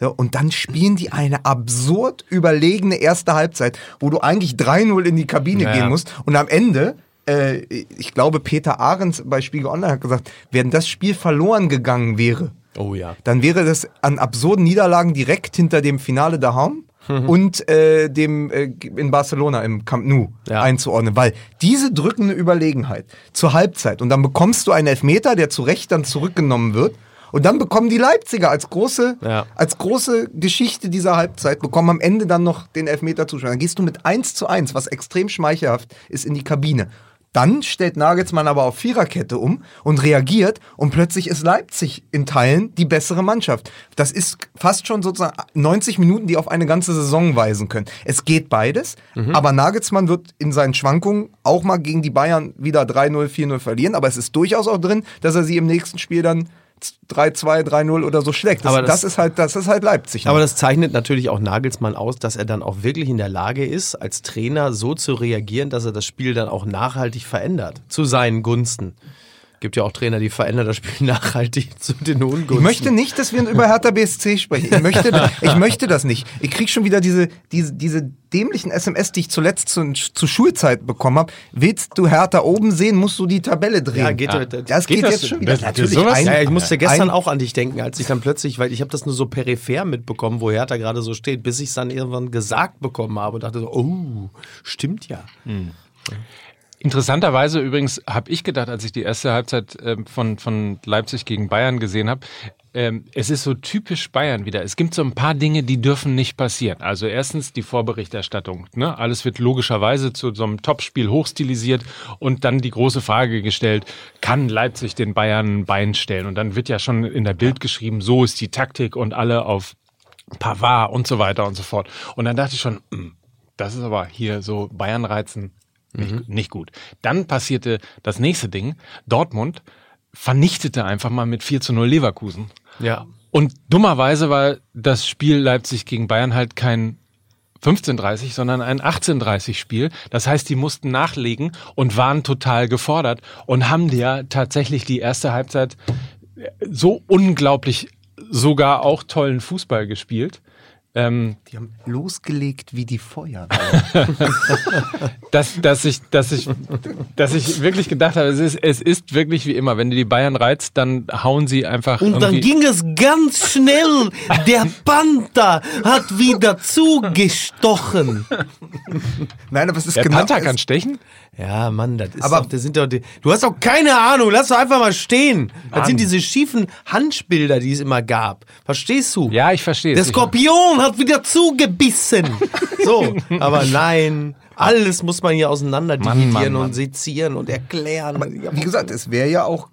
Ja, und dann spielen die eine absurd überlegene erste Halbzeit, wo du eigentlich 3-0 in die Kabine Ja, gehen musst und am Ende äh, ich glaube, Peter Ahrens bei Spiegel Online hat gesagt, wenn das Spiel verloren gegangen wäre, Oh ja. dann wäre das an absurden Niederlagen direkt hinter dem Finale daheim Mhm. und äh, dem äh, in Barcelona im Camp Nou Ja. einzuordnen, weil diese drückende Überlegenheit zur Halbzeit und dann bekommst du einen Elfmeter, der zu Recht dann zurückgenommen wird und dann bekommen die Leipziger als große Ja. als große Geschichte dieser Halbzeit bekommen am Ende dann noch den Elfmeter zuschlagen. Dann gehst du mit 1 zu 1, was extrem schmeichelhaft ist, in die Kabine. Dann stellt Nagelsmann aber auf Viererkette um und reagiert und plötzlich ist Leipzig in Teilen die bessere Mannschaft. Das ist fast schon sozusagen 90 Minuten, die auf eine ganze Saison weisen können. Es geht beides, aber Nagelsmann wird in seinen Schwankungen auch mal gegen die Bayern wieder 3-0, 4-0 verlieren, aber es ist durchaus auch drin, dass er sie im nächsten Spiel dann 3-2, 3-0 oder so schlägt. Das, Aber das, das- ist halt, das ist halt Leipzig. Aber das zeichnet natürlich auch Nagelsmann aus, dass er dann auch wirklich in der Lage ist, als Trainer so zu reagieren, dass er das Spiel dann auch nachhaltig verändert. Zu seinen Gunsten. Gibt ja auch Trainer, die verändern das Spiel (laughs) nachhaltig zu den Ungunsten. Ich möchte nicht, dass wir über Hertha BSC sprechen. Ich möchte, (laughs) ich möchte das nicht. Ich krieg schon wieder diese, diese, diese dämlichen SMS, die ich zuletzt zu, zu Schulzeit bekommen habe. Willst du Hertha oben sehen, musst du die Tabelle drehen. Ja, geht- das geht, geht das? jetzt schon wieder. Das- Natürlich sowas? ein, Ja, ich musste gestern ein, auch an dich denken, als ich dann plötzlich, weil ich habe das nur so peripher mitbekommen, wo Hertha gerade so steht, bis ich es dann irgendwann gesagt bekommen habe und dachte so, oh, stimmt ja. Interessanterweise übrigens habe ich gedacht, als ich die erste Halbzeit ähm, von, von Leipzig gegen Bayern gesehen habe, ähm, es ist so typisch Bayern wieder. Es gibt so ein paar Dinge, die dürfen nicht passieren. Also erstens die Vorberichterstattung. Ne? Alles wird logischerweise zu so einem Topspiel hochstilisiert und dann die große Frage gestellt, kann Leipzig den Bayern ein Bein stellen? Und dann wird ja schon in der Bild geschrieben, so ist die Taktik und alle auf Pavard und so weiter und so fort. Und dann dachte ich schon, hm, das ist aber hier so Bayern reizen nicht, nicht gut. Dann passierte das nächste Ding. Dortmund vernichtete einfach mal mit 4 zu 0 Leverkusen. Ja. Und dummerweise war das Spiel Leipzig gegen Bayern halt kein 15:30, sondern ein 18:30 Spiel. Das heißt, die mussten nachlegen und waren total gefordert und haben ja tatsächlich die erste Halbzeit so unglaublich sogar auch tollen Fußball gespielt. Ähm, die haben losgelegt wie die Feuerwehr. (laughs) dass, dass ich, dass ich, dass ich wirklich gedacht habe, es ist, es ist wirklich wie immer. Wenn du die Bayern reizt, dann hauen sie einfach. Und dann ging es ganz schnell. Der Panther hat wieder zugestochen. Nein, aber es ist der genau. Panther es- kann stechen? Ja, Mann, das ist Aber- doch, das sind doch die, du hast doch keine Ahnung, lass doch einfach mal stehen. Das sind diese schiefen Handbilder, die es immer gab. Verstehst du? Ja, ich verstehe Der es. Skorpion hat wieder zugebissen. so, aber nein, alles muss man hier auseinander Mann, dividieren Mann, und sezieren und erklären. Wie gesagt, es wäre ja auch.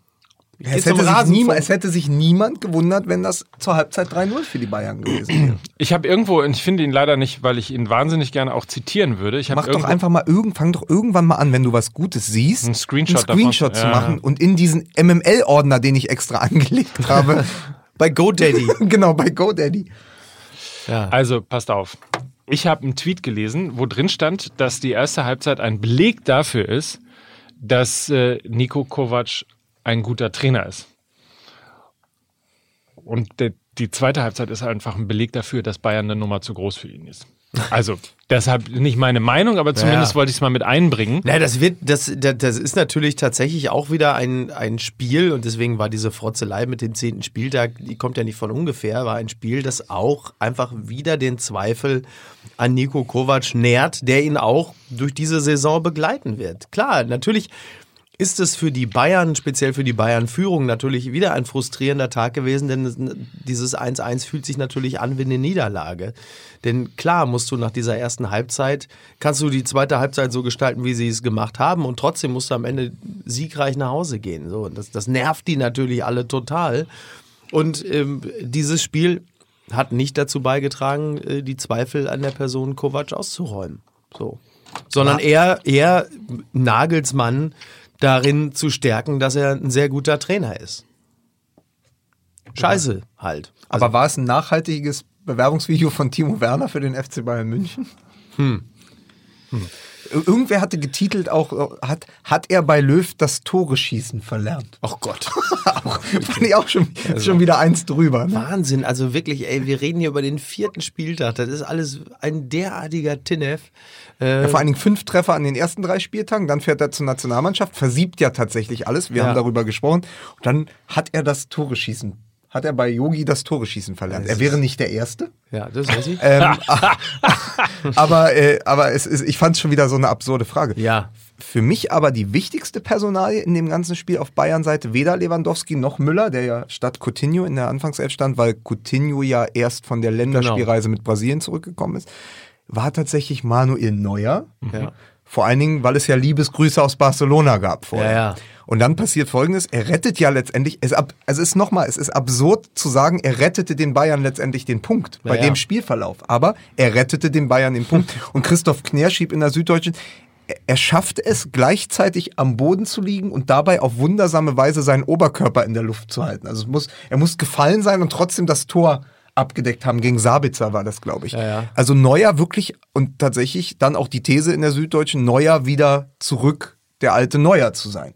Es hätte, niemand, es hätte sich niemand gewundert, wenn das zur Halbzeit 3-0 für die Bayern gewesen wäre. Ich habe irgendwo, und ich finde ihn leider nicht, weil ich ihn wahnsinnig gerne auch zitieren würde. Ich habe Mach doch irgendwo- einfach mal irgend, fang doch irgendwann mal an, wenn du was Gutes siehst, Ein Screenshot einen Screenshot davon. zu Ja, machen ja. und in diesen MML-Ordner, den ich extra (laughs) angelegt habe, Bei GoDaddy. (laughs) genau bei GoDaddy. Also, passt auf. ich habe einen Tweet gelesen, wo drin stand, dass die erste Halbzeit ein Beleg dafür ist, dass äh, Nico Kovac ein guter Trainer ist. Und der, die zweite Halbzeit ist einfach ein Beleg dafür, dass Bayern eine Nummer zu groß für ihn ist. Also, deshalb nicht meine Meinung, aber zumindest Ja. wollte ich es mal mit einbringen. Na, das wird, das, das ist natürlich tatsächlich auch wieder ein, ein Spiel und deswegen war diese Frotzelei mit dem zehnten Spieltag, die kommt ja nicht von ungefähr, war ein Spiel, das auch einfach wieder den Zweifel an Nico Kovac nährt, der ihn auch durch diese Saison begleiten wird. Klar, natürlich ist es für die Bayern, speziell für die Bayern-Führung, natürlich wieder ein frustrierender Tag gewesen, denn es- dieses 1-1 fühlt sich natürlich an wie eine Niederlage. Denn klar musst du nach dieser ersten Halbzeit, kannst du die zweite Halbzeit so gestalten, wie sie es gemacht haben und trotzdem musst du am Ende siegreich nach Hause gehen. So, das, das nervt die natürlich alle total. Und ähm, dieses Spiel hat nicht dazu beigetragen, äh, die Zweifel an der Person Kovac auszuräumen. So. Sondern eher, eher Nagelsmann darin zu stärken, dass er ein sehr guter Trainer ist. Scheiße halt. Also, Aber war es ein nachhaltiges Bewerbungsvideo von Timo Werner für den FC Bayern München? Hm. Irgendwer hatte getitelt auch, hat, hat er bei Löw das Tore schießen verlernt. oh Gott. (laughs) fand ich auch schon, schon wieder eins drüber. Ne? Wahnsinn, also wirklich, ey, wir reden hier über den vierten Spieltag. Das ist alles ein derartiger Tinnef. Äh, Ja, vor allen Dingen fünf Treffer an den ersten drei Spieltagen, dann fährt er zur Nationalmannschaft, versiebt ja tatsächlich alles, wir Ja. haben darüber gesprochen. Und dann hat er das Tore schießen, hat er bei Yogi das Tore schießen verlernt. Er wäre nicht der Erste. ja, das weiß ich. Ähm, (laughs) aber äh, aber es ist, ich fand es schon wieder so eine absurde Frage. Ja. Für mich aber die wichtigste Personalie in dem ganzen Spiel auf Bayern-Seite weder Lewandowski noch Müller, der ja statt Coutinho in der Anfangself stand, weil Coutinho ja erst von der Länderspielreise mit Brasilien zurückgekommen ist, war tatsächlich Manuel Neuer. Ja. Vor allen Dingen, weil es ja Liebesgrüße aus Barcelona gab vorher. Ja, ja. Und dann passiert Folgendes: Er rettet ja letztendlich. Es, ab, also es ist nochmal, es ist absurd zu sagen, er rettete den Bayern letztendlich den Punkt bei Ja, dem ja. Spielverlauf. Aber er rettete den Bayern den Punkt. (laughs) Und Christoph Kner schrieb in der Süddeutschen, er- schaffte es gleichzeitig am Boden zu liegen und dabei auf wundersame Weise seinen Oberkörper in der Luft zu halten. Also muss, er muss gefallen sein und trotzdem das Tor abgedeckt haben. Gegen Sabitzer war das, glaube ich. Ja, ja. Also Neuer wirklich und tatsächlich dann auch die These in der Süddeutschen, Neuer wieder zurück der alte Neuer zu sein.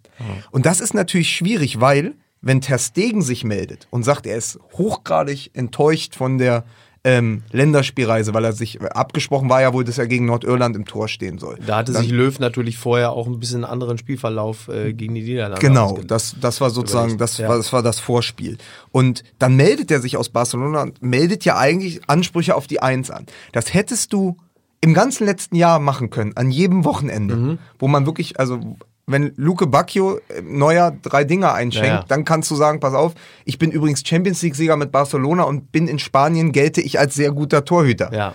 Und das ist natürlich schwierig, weil wenn Ter Stegen sich meldet und sagt, er ist hochgradig enttäuscht von der ähm, Länderspielreise, weil er sich abgesprochen war ja wohl, dass er gegen Nordirland im Tor stehen soll. Da hatte Dann- sich Löw natürlich vorher auch ein bisschen einen anderen Spielverlauf äh, gegen die Niederlande Genau, das, das war sozusagen, das, ja. war, das war das Vorspiel. Und dann meldet er sich aus Barcelona und meldet ja eigentlich Ansprüche auf die Eins an. Das hättest du im ganzen letzten Jahr machen können, an jedem Wochenende, Mhm. wo man wirklich, also wenn Luke Bacchio neuer drei Dinger einschenkt, Ja, ja. dann kannst du sagen, pass auf, ich bin übrigens Champions League-Sieger mit Barcelona und bin in Spanien, gelte ich als sehr guter Torhüter. Ja.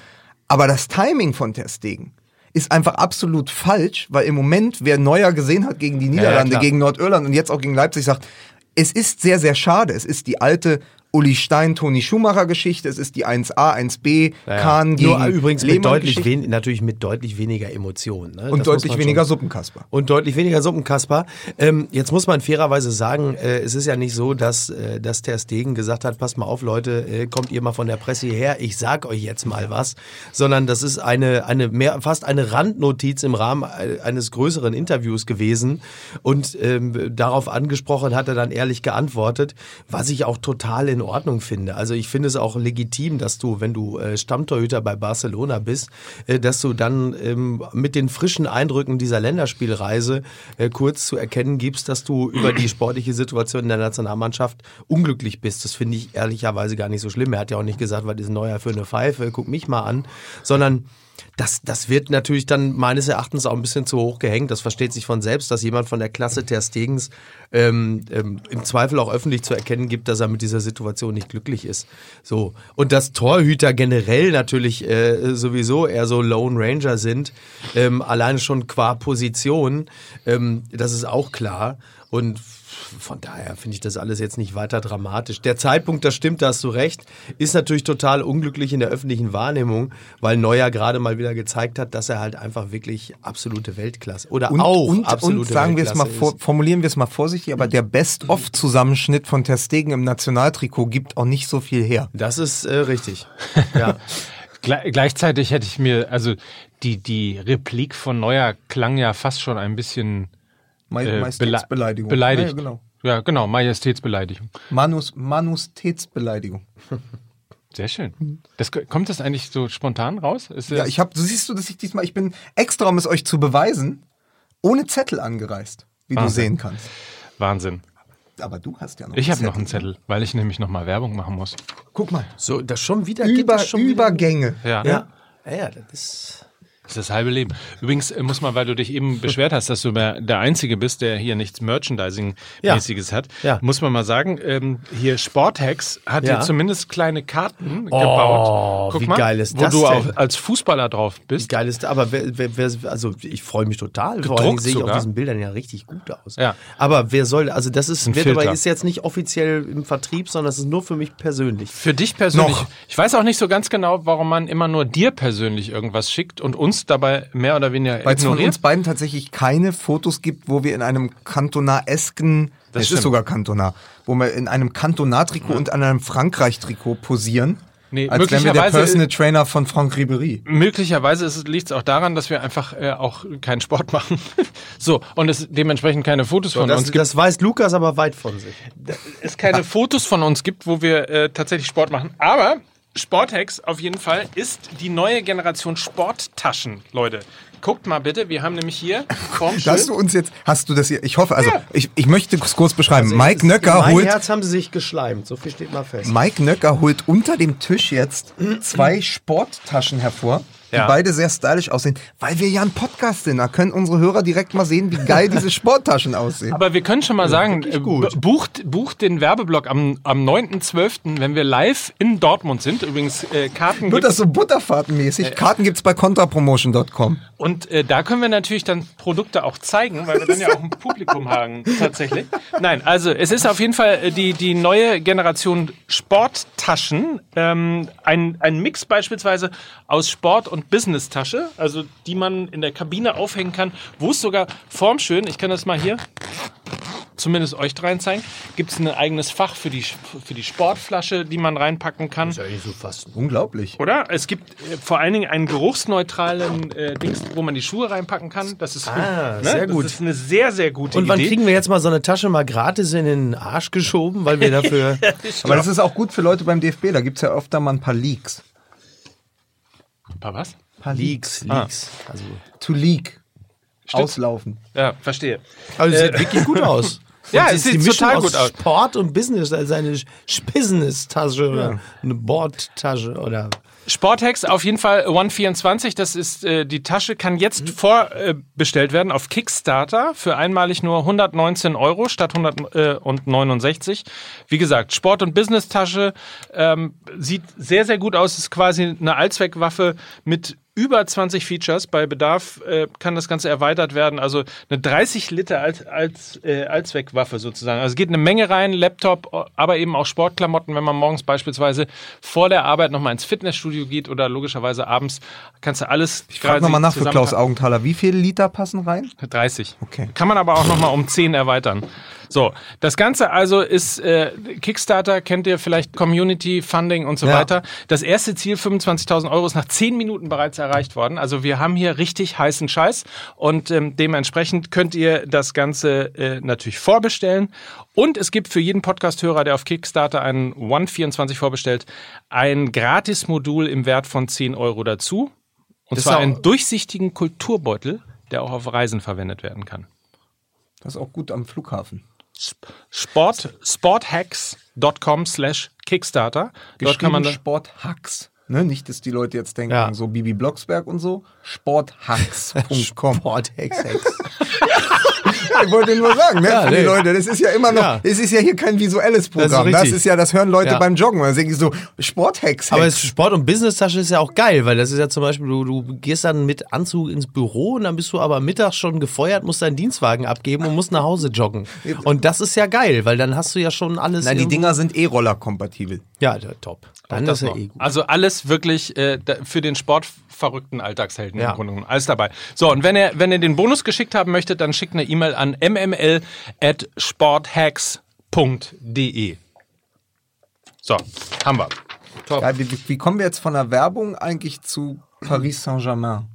Aber das Timing von Ter Stegen ist einfach absolut falsch, weil im Moment, wer Neuer gesehen hat gegen die Niederlande, gegen Nordirland und jetzt auch gegen Leipzig, sagt, es ist sehr, sehr schade. Es ist die alte Uli Stein, Toni Schumacher Geschichte, es ist die 1A, 1B, Ja. Kahn gegen Nur übrigens mit deutlich wen, natürlich mit deutlich weniger Emotionen. Ne? Das und muss deutlich weniger schon- Suppenkasper. Und deutlich weniger Suppenkasper. Ähm, jetzt muss man fairerweise sagen, äh, es ist ja nicht so, dass, äh, dass Ter Stegen gesagt hat, passt mal auf Leute, äh, kommt ihr mal von der Presse hierher, ich sag euch jetzt mal was. Sondern das ist eine, eine mehr, fast eine Randnotiz im Rahmen äh, eines größeren Interviews gewesen. Und ähm, darauf angesprochen hat er dann ehrlich geantwortet, was ich auch total in Ordnung finde. Also ich finde es auch legitim, dass du, wenn du äh, Stammtorhüter bei Barcelona bist, äh, dass du dann ähm, mit den frischen Eindrücken dieser Länderspielreise äh, kurz zu erkennen gibst, dass du über die sportliche Situation in der Nationalmannschaft unglücklich bist. Das finde ich ehrlicherweise gar nicht so schlimm. Er hat ja auch nicht gesagt, was ist neuer für eine Pfeife, guck mich mal an, sondern das, das wird natürlich dann meines Erachtens auch ein bisschen zu hoch gehängt. Das versteht sich von selbst, dass jemand von der Klasse Ter Stegens ähm, ähm, im Zweifel auch öffentlich zu erkennen gibt, dass er mit dieser Situation nicht glücklich ist. So und dass Torhüter generell natürlich äh, sowieso eher so Lone Ranger sind, ähm, alleine schon qua Position, ähm, das ist auch klar. Und von daher finde ich das alles jetzt nicht weiter dramatisch. Der Zeitpunkt, das stimmt, da hast du recht, ist natürlich total unglücklich in der öffentlichen Wahrnehmung, weil Neuer gerade mal wieder gezeigt hat, dass er halt einfach wirklich absolute Weltklasse oder Und, auch und, absolute und sagen wir es mal, Weltklasse vor, ist. formulieren wir es mal vorsichtig, aber der Best-of-Zusammenschnitt von Ter Stegen im Nationaltrikot gibt auch nicht so viel her. Das ist äh, richtig. (laughs) Ja. Gle gleichzeitig hätte ich mir, also die, die Replik von Neuer klang ja fast schon ein bisschen Ma äh, Majestätsbeleidigung. beleidigt. Ja, genau. Ja, genau, Majestätsbeleidigung. Manus, Manustätsbeleidigung. Sehr schön. Das, kommt das eigentlich so spontan raus? Ist Ja, ich habe, du siehst du, dass ich diesmal, ich bin extra, um es euch zu beweisen, ohne Zettel angereist, wie du Wahnsinn. sehen kannst. Wahnsinn. Aber du hast ja noch Ich habe noch einen Zettel, weil ich nämlich noch mal Werbung machen muss. Guck mal. So, das schon wieder Über, das schon Übergänge. Ja. Wieder, ja, ja, das ist. Das ist das halbe Leben. Übrigens äh, muss man, weil du dich eben (laughs) beschwert hast, dass du der, Einzige bist, der hier nichts Merchandising-mäßiges hat, Ja. muss man mal sagen, ähm, hier Sporthex hat Ja. hier zumindest kleine Karten Oh, gebaut. Guck wie mal, geil ist wo das du denn? auch als Fußballer drauf Wie bist. geil ist aber wer, wer, wer, also ich freue mich total. Vor Gedruckt allem sehe ich sogar. auf diesen Bildern ja richtig gut aus. Ja. Aber wer soll, also das ist, wird aber Filter. ist jetzt nicht offiziell im Vertrieb, sondern das ist nur für mich persönlich. Für dich persönlich. Noch. Ich weiß auch nicht so ganz genau, warum man immer nur dir persönlich irgendwas schickt und uns dabei mehr oder weniger Weil es von uns beiden tatsächlich keine Fotos gibt, wo wir in einem kantonaresken, Das es stimmt. ist sogar Kantonar, wo wir in einem Kantonar-Trikot und an einem Frankreich-Trikot posieren. Nee, als wären wir der möglicherweise- Personal Trainer von Franck Ribéry. Möglicherweise liegt es auch daran, dass wir einfach äh, auch keinen Sport (laughs) machen. so, und es dementsprechend keine Fotos von das, uns gibt. das weiß Lukas aber weit von sich. es keine Fotos von uns gibt, wo wir äh, tatsächlich Sport machen. Aber Sporthex auf jeden Fall ist die neue Generation Sporttaschen, Leute. Guckt mal bitte, wir haben nämlich hier Hast Schild- du uns jetzt, hast du das hier, ich hoffe, also Ja. ich, ich möchte es kurz beschreiben. Also Mike Nöcker Mein holt, Herz haben sie sich geschleimt, so viel steht mal fest. Mike Nöcker holt unter dem Tisch jetzt (clears throat) zwei Sporttaschen hervor, die Ja. beide sehr stylisch aussehen, weil wir ja ein Podcast sind. Da können unsere Hörer direkt mal sehen, wie geil diese Sporttaschen aussehen. Aber wir können schon mal sagen, äh, gut. bu- bucht, bucht den Werbeblock am, am 9.12., wenn wir live in Dortmund sind. Übrigens, äh, Karten Wird gibt das so butterfahrtenmäßig? Karten gibt's bei contrapromotion.com. Und äh, da können wir natürlich dann Produkte auch zeigen, weil wir dann ja auch ein Publikum haben, tatsächlich. Nein, also es ist auf jeden Fall äh, die, die neue Generation Sporttaschen. Ähm, ein, ein Mix beispielsweise aus Sport- und Business-Tasche, also die man in der Kabine aufhängen kann, wo es sogar formschön, ich kann das mal hier zumindest euch dreien zeigen, gibt es ein eigenes Fach für die, für die Sportflasche, die man reinpacken kann. ja nicht so fast. Unglaublich. Oder? Es gibt äh, vor allen Dingen einen geruchsneutralen äh, Dings, wo man die Schuhe reinpacken kann. Das ist, Ah, sehr gut. Das ist eine sehr, sehr gute Und wann Idee. kriegen wir jetzt mal so eine Tasche mal gratis in den Arsch geschoben, weil wir dafür. (laughs) Aber das ist auch gut für Leute beim DFB. Da gibt's ja öfter mal ein paar Leaks. Ein paar was? Paar Leaks, Ah. Leaks. Also, To leak. Auslaufen. Ja, verstehe. also sieht wirklich gut aus. (laughs) Ja, es sieht total gut aus. Sport und Business, also eine Business-Tasche oder eine Bordtasche oder. Sporthex auf jeden Fall One24, das ist äh, die Tasche, kann jetzt vorbestellt äh, werden auf Kickstarter für einmalig nur 119 Euro statt 169. Wie gesagt, Sport- und Business-Tasche ähm, sieht sehr, sehr gut aus, ist quasi eine Allzweckwaffe mit über 20 Features. Bei Bedarf äh, kann das Ganze erweitert werden. Also eine 30 Liter als, als, äh, Allzweckwaffe sozusagen. Also es geht eine Menge rein, Laptop, aber eben auch Sportklamotten, wenn man morgens beispielsweise vor der Arbeit nochmal ins Fitnessstudio geht oder logischerweise abends, kannst du alles. Ich frage nochmal nach für Klaus. Augenthaler. Wie viele Liter passen rein? 30. Okay. Kann man aber auch nochmal um 10 erweitern. So, das Ganze also ist äh, Kickstarter, kennt ihr vielleicht Community, Funding und so Ja. weiter. Das erste Ziel, 25.000 Euro, ist nach 10 Minuten bereits erreicht worden. Also wir haben hier richtig heißen Scheiß und ähm, dementsprechend könnt ihr das Ganze äh, natürlich vorbestellen. Und es gibt für jeden Podcast-Hörer, der auf Kickstarter einen One24 vorbestellt, ein Gratis-Modul im Wert von 10 Euro dazu. Und Das zwar einen durchsichtigen Kulturbeutel, der auch auf Reisen verwendet werden kann. Das ist auch gut am Flughafen. Sport, sporthacks.com slash Kickstarter. Dort kann man Sporthacks. Ne, nicht, dass die Leute jetzt denken, Ja. so Bibi Blocksberg und so. Sporthacks.com. (laughs) Bordhex, (laughs) Ich wollte nur sagen, ne, Ja, für die nee. Leute, das ist ja immer noch, Ja. es ist ja hier kein visuelles Programm. Das ist, richtig. ja, das hören Leute Ja. beim Joggen. Denken die so, Sporthacks. Aber es- Sport- und Business-Tasche ist ja auch geil, weil das ist ja zum Beispiel, du, du gehst dann mit Anzug ins Büro und dann bist du aber mittags schon gefeuert, musst deinen Dienstwagen abgeben und musst nach Hause joggen. (laughs) Und das ist ja geil, weil dann hast du ja schon alles. Nein, die Dinger sind E-Roller kompatibel. Ja, der- top. Dann das ist ja eh gut. Also alles wirklich äh, für den sportverrückten Alltagshelden Ja. im Grunde genommen. Alles dabei. So, und wenn ihr, wenn ihr den Bonus geschickt haben möchtet, dann schickt eine E-Mail an mml.sporthacks.de. So, haben wir. Ja, wie, wie kommen wir jetzt von der Werbung eigentlich zu Paris Saint-Germain?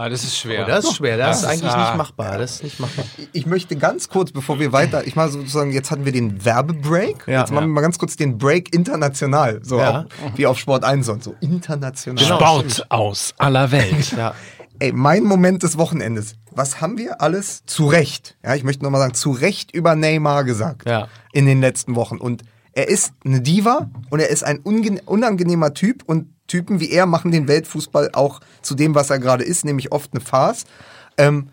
Ah, das ist schwer. Oh, das ist schwer, das, Das ist ist- eigentlich ah. nicht machbar. Das ist nicht machbar. Ich möchte ganz kurz, bevor wir weiter, ich mache sozusagen, jetzt hatten wir den Werbebreak. Ja. jetzt machen wir mal ganz kurz den Break international. So Ja. auf, wie auf Sport 1 und so. International. Genau. Sport aus aller Welt. Ja. Ey, mein Moment des Wochenendes. Was haben wir alles zu Recht, ja, ich möchte nochmal sagen, zu Recht über Neymar gesagt Ja. in den letzten Wochen. Und er ist eine Diva und er ist ein unangenehmer Typ und Typen wie er machen den Weltfußball auch zu dem, was er gerade ist, nämlich oft eine Farce. Ähm,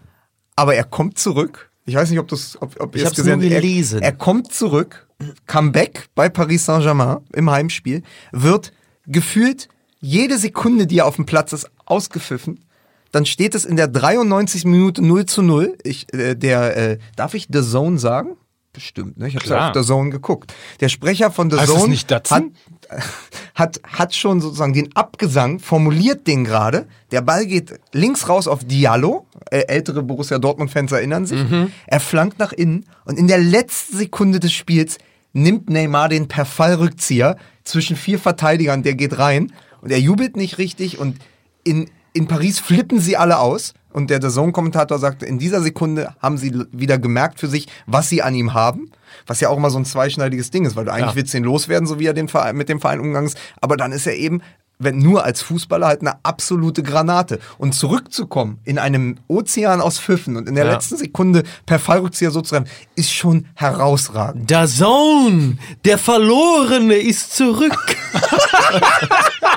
aber er kommt zurück. Ich weiß nicht, ob, du's, ob, ob Ich ihr es gesehen habt. gelesen. Er, er kommt zurück, Comeback bei Paris Saint-Germain im Heimspiel, wird gefühlt jede Sekunde, die er auf dem Platz ist, ausgepfiffen. Dann steht es in der 93. Minute 0 zu 0. Ich, äh, der, äh, darf ich The Zone sagen? Bestimmt, ne? Ich habe ja auf The Zone geguckt. Der Sprecher von The Heißt es Zone nicht Datsun? hat, hat, hat schon sozusagen den Abgesang, formuliert den gerade. Der Ball geht links raus auf Diallo. Ältere Borussia Dortmund-Fans erinnern sich. Er flankt nach innen und in der letzten Sekunde des Spiels nimmt Neymar den per Fallrückzieher zwischen vier Verteidigern, der geht rein und er jubelt nicht richtig und in, in Paris flippen sie alle aus. Und der DAZN-Kommentator sagte, in dieser Sekunde haben sie wieder gemerkt für sich, was sie an ihm haben. Was ja auch immer so ein zweischneidiges Ding ist, weil du eigentlich Ja. willst den loswerden, so wie er den Verein, mit dem Verein umgegangen ist. Aber dann ist er eben, wenn nur als Fußballer halt eine absolute Granate. Und zurückzukommen in einem Ozean aus Pfiffen und in der Ja. letzten Sekunde per Fallrückzieher so zu rennen, ist schon herausragend. Dazone, der Verlorene ist zurück. (laughs)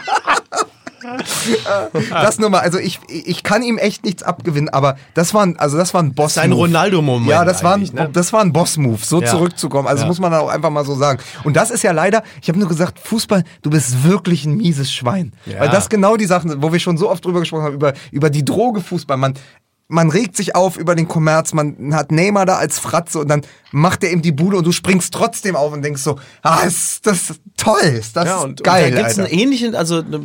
(laughs) Das nur mal, also ich, ich kann ihm echt nichts abgewinnen, aber das war ein, also das war ein Boss. Sein Ronaldo-Moment Ja, das war ein, ne? das war ein Boss-Move, so Ja. zurückzukommen. Also Ja. muss man auch einfach mal so sagen. Und das ist ja leider, ich habe nur gesagt, Fußball, du bist wirklich ein mieses Schwein. Ja. Weil das genau die Sachen sind, wo wir schon so oft drüber gesprochen haben, über, über die Droge Fußball. Man, man regt sich auf über den Kommerz, man hat Neymar da als Fratze und dann macht er eben die Bude und du springst trotzdem auf und denkst so, ah, ist das toll, ist das Ja, und, geil, und da gibt's Alter. einen ähnlichen, also, ne,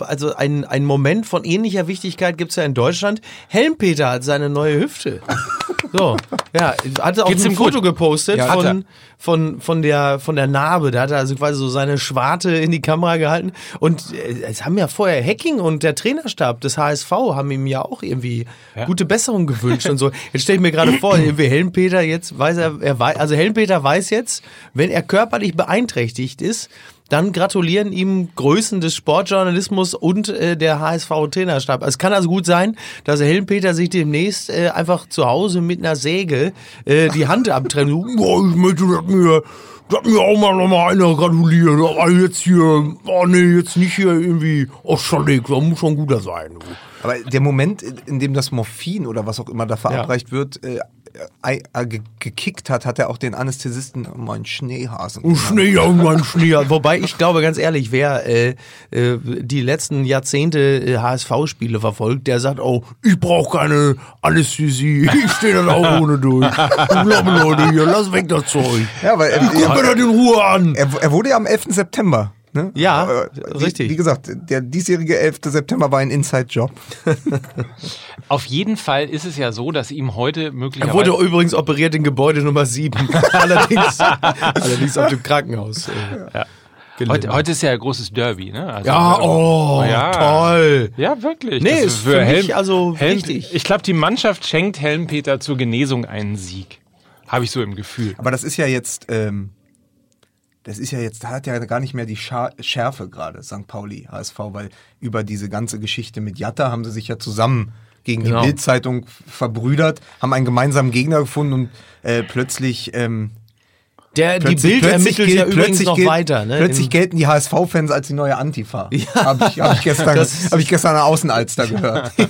also ein, ein Moment von ähnlicher Wichtigkeit gibt's ja in Deutschland. Helmpeter hat seine neue Hüfte. So, ja, hatte auch Geht's ein ihm Foto gut? gepostet Ja, hat er. von, von, von, der, von der Narbe. Da hat er also quasi so seine Schwarte in die Kamera gehalten. Und äh, es haben ja vorher Hacking und der Trainerstab des HSV haben ihm ja auch irgendwie gute Besserung gewünscht und so. Jetzt stelle ich mir gerade vor, irgendwie Helmpeter jetzt weiß er, er weiß, also Helmpeter weiß jetzt, wenn er körperlich beeinträchtigt ist, dann gratulieren ihm Größen des Sportjournalismus und äh, der HSV-Trainerstab. Es kann also gut sein, dass Helmpeter sich demnächst äh, einfach zu Hause mit einer Säge äh, die Hand abtrennt. (laughs) "Oh, ich möchte, dass mir, dass mir auch mal noch mal einer gratuliert. Aber jetzt hier, oh nee, jetzt nicht hier irgendwie Ostschalek, da muss schon guter sein. du." Aber der Moment, in dem das Morphin oder was auch immer da verabreicht wird, äh, gekickt hat, hat er auch den Anästhesisten einen Schneehasen. Oh, Schnee, oh mein (laughs) Schnee. Wobei ich glaube, ganz ehrlich, wer äh, äh, die letzten Jahrzehnte äh, HSV-Spiele verfolgt, der sagt, oh, ich brauche keine Anästhesie. (laughs) Ich stehe dann auch ohne durch. (laughs) Ich glaube, Leute, hier, lass weg das Zeug. Ja, weil er, Guck mir das in Ruhe an. er, er wurde ja am 11. September. Ne? Ja, Äh, wie, richtig. Wie gesagt, der diesjährige 11. September war ein Inside-Job. (laughs) Auf jeden Fall ist es ja so, dass ihm heute Er möglicherweise... wurde übrigens operiert in Gebäude Nummer 7. (laughs) allerdings, allerdings auf dem Krankenhaus. Äh, gelegen. heute, heute ist ja ein großes Derby, ne? Also, ja, oh, Ja. toll. Ja, wirklich. Nee, Das ist für mich also wichtig. Ich glaube, die Mannschaft schenkt Helmpeter zur Genesung einen Sieg. Habe ich so im Gefühl. Aber das ist ja jetzt, ähm, das ist ja jetzt, da hat ja gar nicht mehr die Schärfe gerade, St. Pauli, HSV, weil über diese ganze Geschichte mit Jatta haben sie sich ja zusammen gegen Genau. die Bildzeitung verbrüdert, haben einen gemeinsamen Gegner gefunden und äh, plötzlich, ähm, Der, die plötzlich, Bild ermittelt ja gilt- übrigens noch gilt- weiter. Ne? Plötzlich gelten die HSV-Fans als die neue Antifa. (laughs) Ja. Habe ich, hab ich, gestern, hab ich gestern an der Außenalster gehört. (laughs)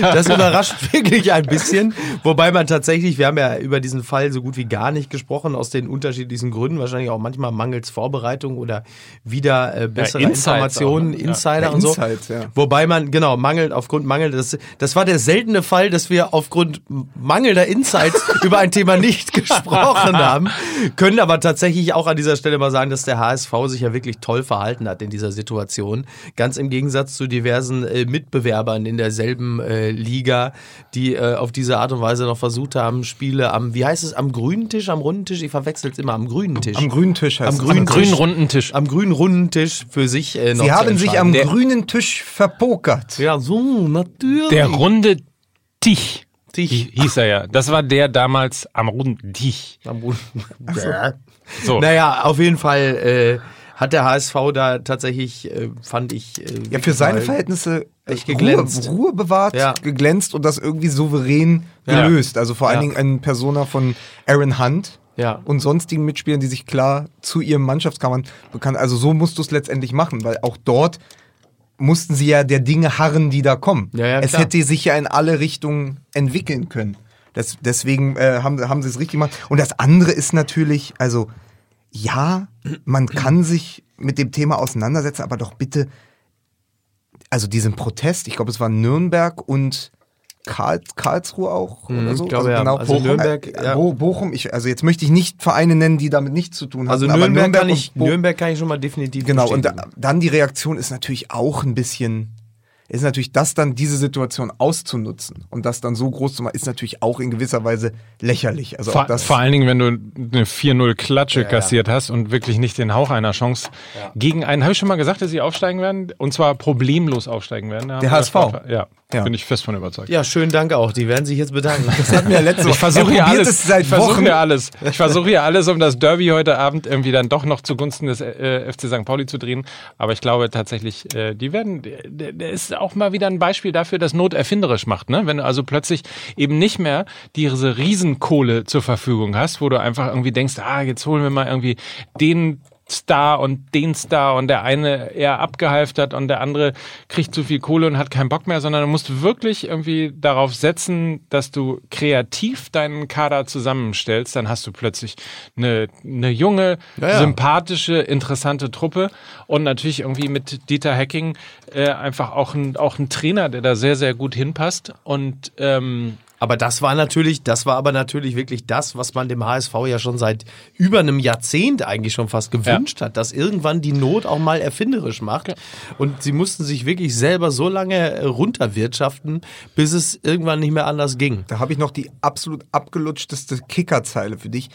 Das überrascht (laughs) wirklich ein bisschen. Wobei man tatsächlich, wir haben ja über diesen Fall so gut wie gar nicht gesprochen, aus den unterschiedlichsten Gründen. Wahrscheinlich auch manchmal mangels Vorbereitung oder wieder äh, bessere Ja, Informationen, auch, ne? Ja. Insider Ja, und so. Insights, ja. Wobei man, genau, mangelt aufgrund Mangel, das, das war der seltene Fall, dass wir aufgrund mangelnder Insights über ein Thema nicht gesprochen haben. Können aber tatsächlich auch an dieser Stelle mal sagen, dass der HSV sich ja wirklich toll verhalten hat in dieser Situation. Ganz im Gegensatz zu diversen äh, Mitbewerbern in derselben äh, Liga, die äh, auf diese Art und Weise noch versucht haben, Spiele am, wie heißt es, am grünen Tisch, am runden Tisch? Ich verwechsel es immer, am grünen Tisch. Am grünen Tisch heißt Am es. grünen Am grünen Tisch. runden Tisch. am grünen runden Tisch für sich äh, noch Sie zu haben sich am Der- grünen Tisch verpokert. Ja, so, natürlich. Der runde Tich. Tich. hi- Hieß er ja. Das war der damals am runden Tich. Am runden- So. Naja, auf jeden Fall äh, hat der HSV da tatsächlich, äh, fand ich. Äh, Ja, für seine Verhältnisse echt Ruhe, geglänzt. Ruhe bewahrt, Ja. geglänzt und das irgendwie souverän Ja. gelöst. Also vor allen. Dingen ein Persona von Aaron Hunt Ja. und sonstigen Mitspielern, die sich klar zu ihrem Mannschaftskammern bekannt. Also so musst du es letztendlich machen, weil auch dort mussten sie ja der Dinge harren, die da kommen. Ja, ja, es klar. hätte sich ja in alle Richtungen entwickeln können. Das, deswegen äh, haben, haben sie es richtig gemacht. Und das andere ist natürlich, also ja, man kann sich mit dem Thema auseinandersetzen, aber doch bitte, also diesen Protest, ich glaube, es war Nürnberg und Karl, Karlsruhe auch oder Mhm, so. ich glaube, ja. Also Bochum, Nürnberg, äh, ja. Bo Bochum, ich, also jetzt möchte ich nicht Vereine nennen, die damit nichts zu tun haben. Also aber Nürnberg, kann ich, Nürnberg kann ich schon mal definitiv Genau, und da, dann die Reaktion ist natürlich auch ein bisschen, ist natürlich das dann, diese Situation auszunutzen und das dann so groß zu machen, ist natürlich auch in gewisser Weise lächerlich. Also Vor, auch das, vor allen Dingen, wenn du eine 4-0-Klatsche Ja, ja. kassiert hast und wirklich nicht den Hauch einer Chance gegen einen. Habe ich schon mal gesagt, dass sie aufsteigen werden? Und zwar problemlos aufsteigen werden. Da haben Der wir HSV? Ja, Ja. bin ich fest von überzeugt. Ja, schönen Dank auch. Die werden sich jetzt bedanken. das hatten wir ja letzte Ich Woche. versuche er hier probiert alles. es seit ich versuche hier alles. Ich versuche hier alles, um das Derby heute Abend irgendwie dann doch noch zugunsten des äh, FC St. Pauli zu drehen. Aber ich glaube tatsächlich, äh, die werden, der, der ist auch mal wieder ein Beispiel dafür, dass Not erfinderisch macht. Ne? Wenn du also plötzlich eben nicht mehr diese Riesenkohle zur Verfügung hast, wo du einfach irgendwie denkst, ah, jetzt holen wir mal irgendwie den Star und den Star und der eine eher abgehalftert und der andere kriegt zu viel Kohle und hat keinen Bock mehr, sondern du musst wirklich irgendwie darauf setzen, dass du kreativ deinen Kader zusammenstellst, dann hast du plötzlich eine, eine junge, Ja, ja. sympathische, interessante Truppe und natürlich irgendwie mit Dieter Hecking äh, einfach auch ein, auch ein Trainer, der da sehr, sehr gut hinpasst und ähm, Aber das war natürlich, das war aber natürlich wirklich das, was man dem HSV ja schon seit über einem Jahrzehnt eigentlich schon fast gewünscht hat, dass irgendwann die Not auch mal erfinderisch macht. Und sie mussten sich wirklich selber so lange äh, runterwirtschaften, bis es irgendwann nicht mehr anders ging. Da habe ich noch die absolut abgelutschteste Kickerzeile für dich.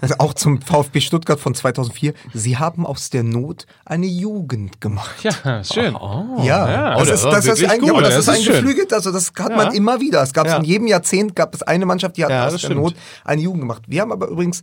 Also auch zum VfB Stuttgart von 2004. Sie haben aus der Not eine Jugend gemacht. ja, ist schön. Ja, ja. das Oh, ist, der war das ist, ein, gut. ja, das Das ist, ist ein schön. geflügelt, also das hat Ja. man immer wieder. Es gab Ja. in jedem Jahrzehnt gab es eine Mannschaft, die hat Ja, aus der stimmt. Not eine Jugend gemacht. Wir haben aber übrigens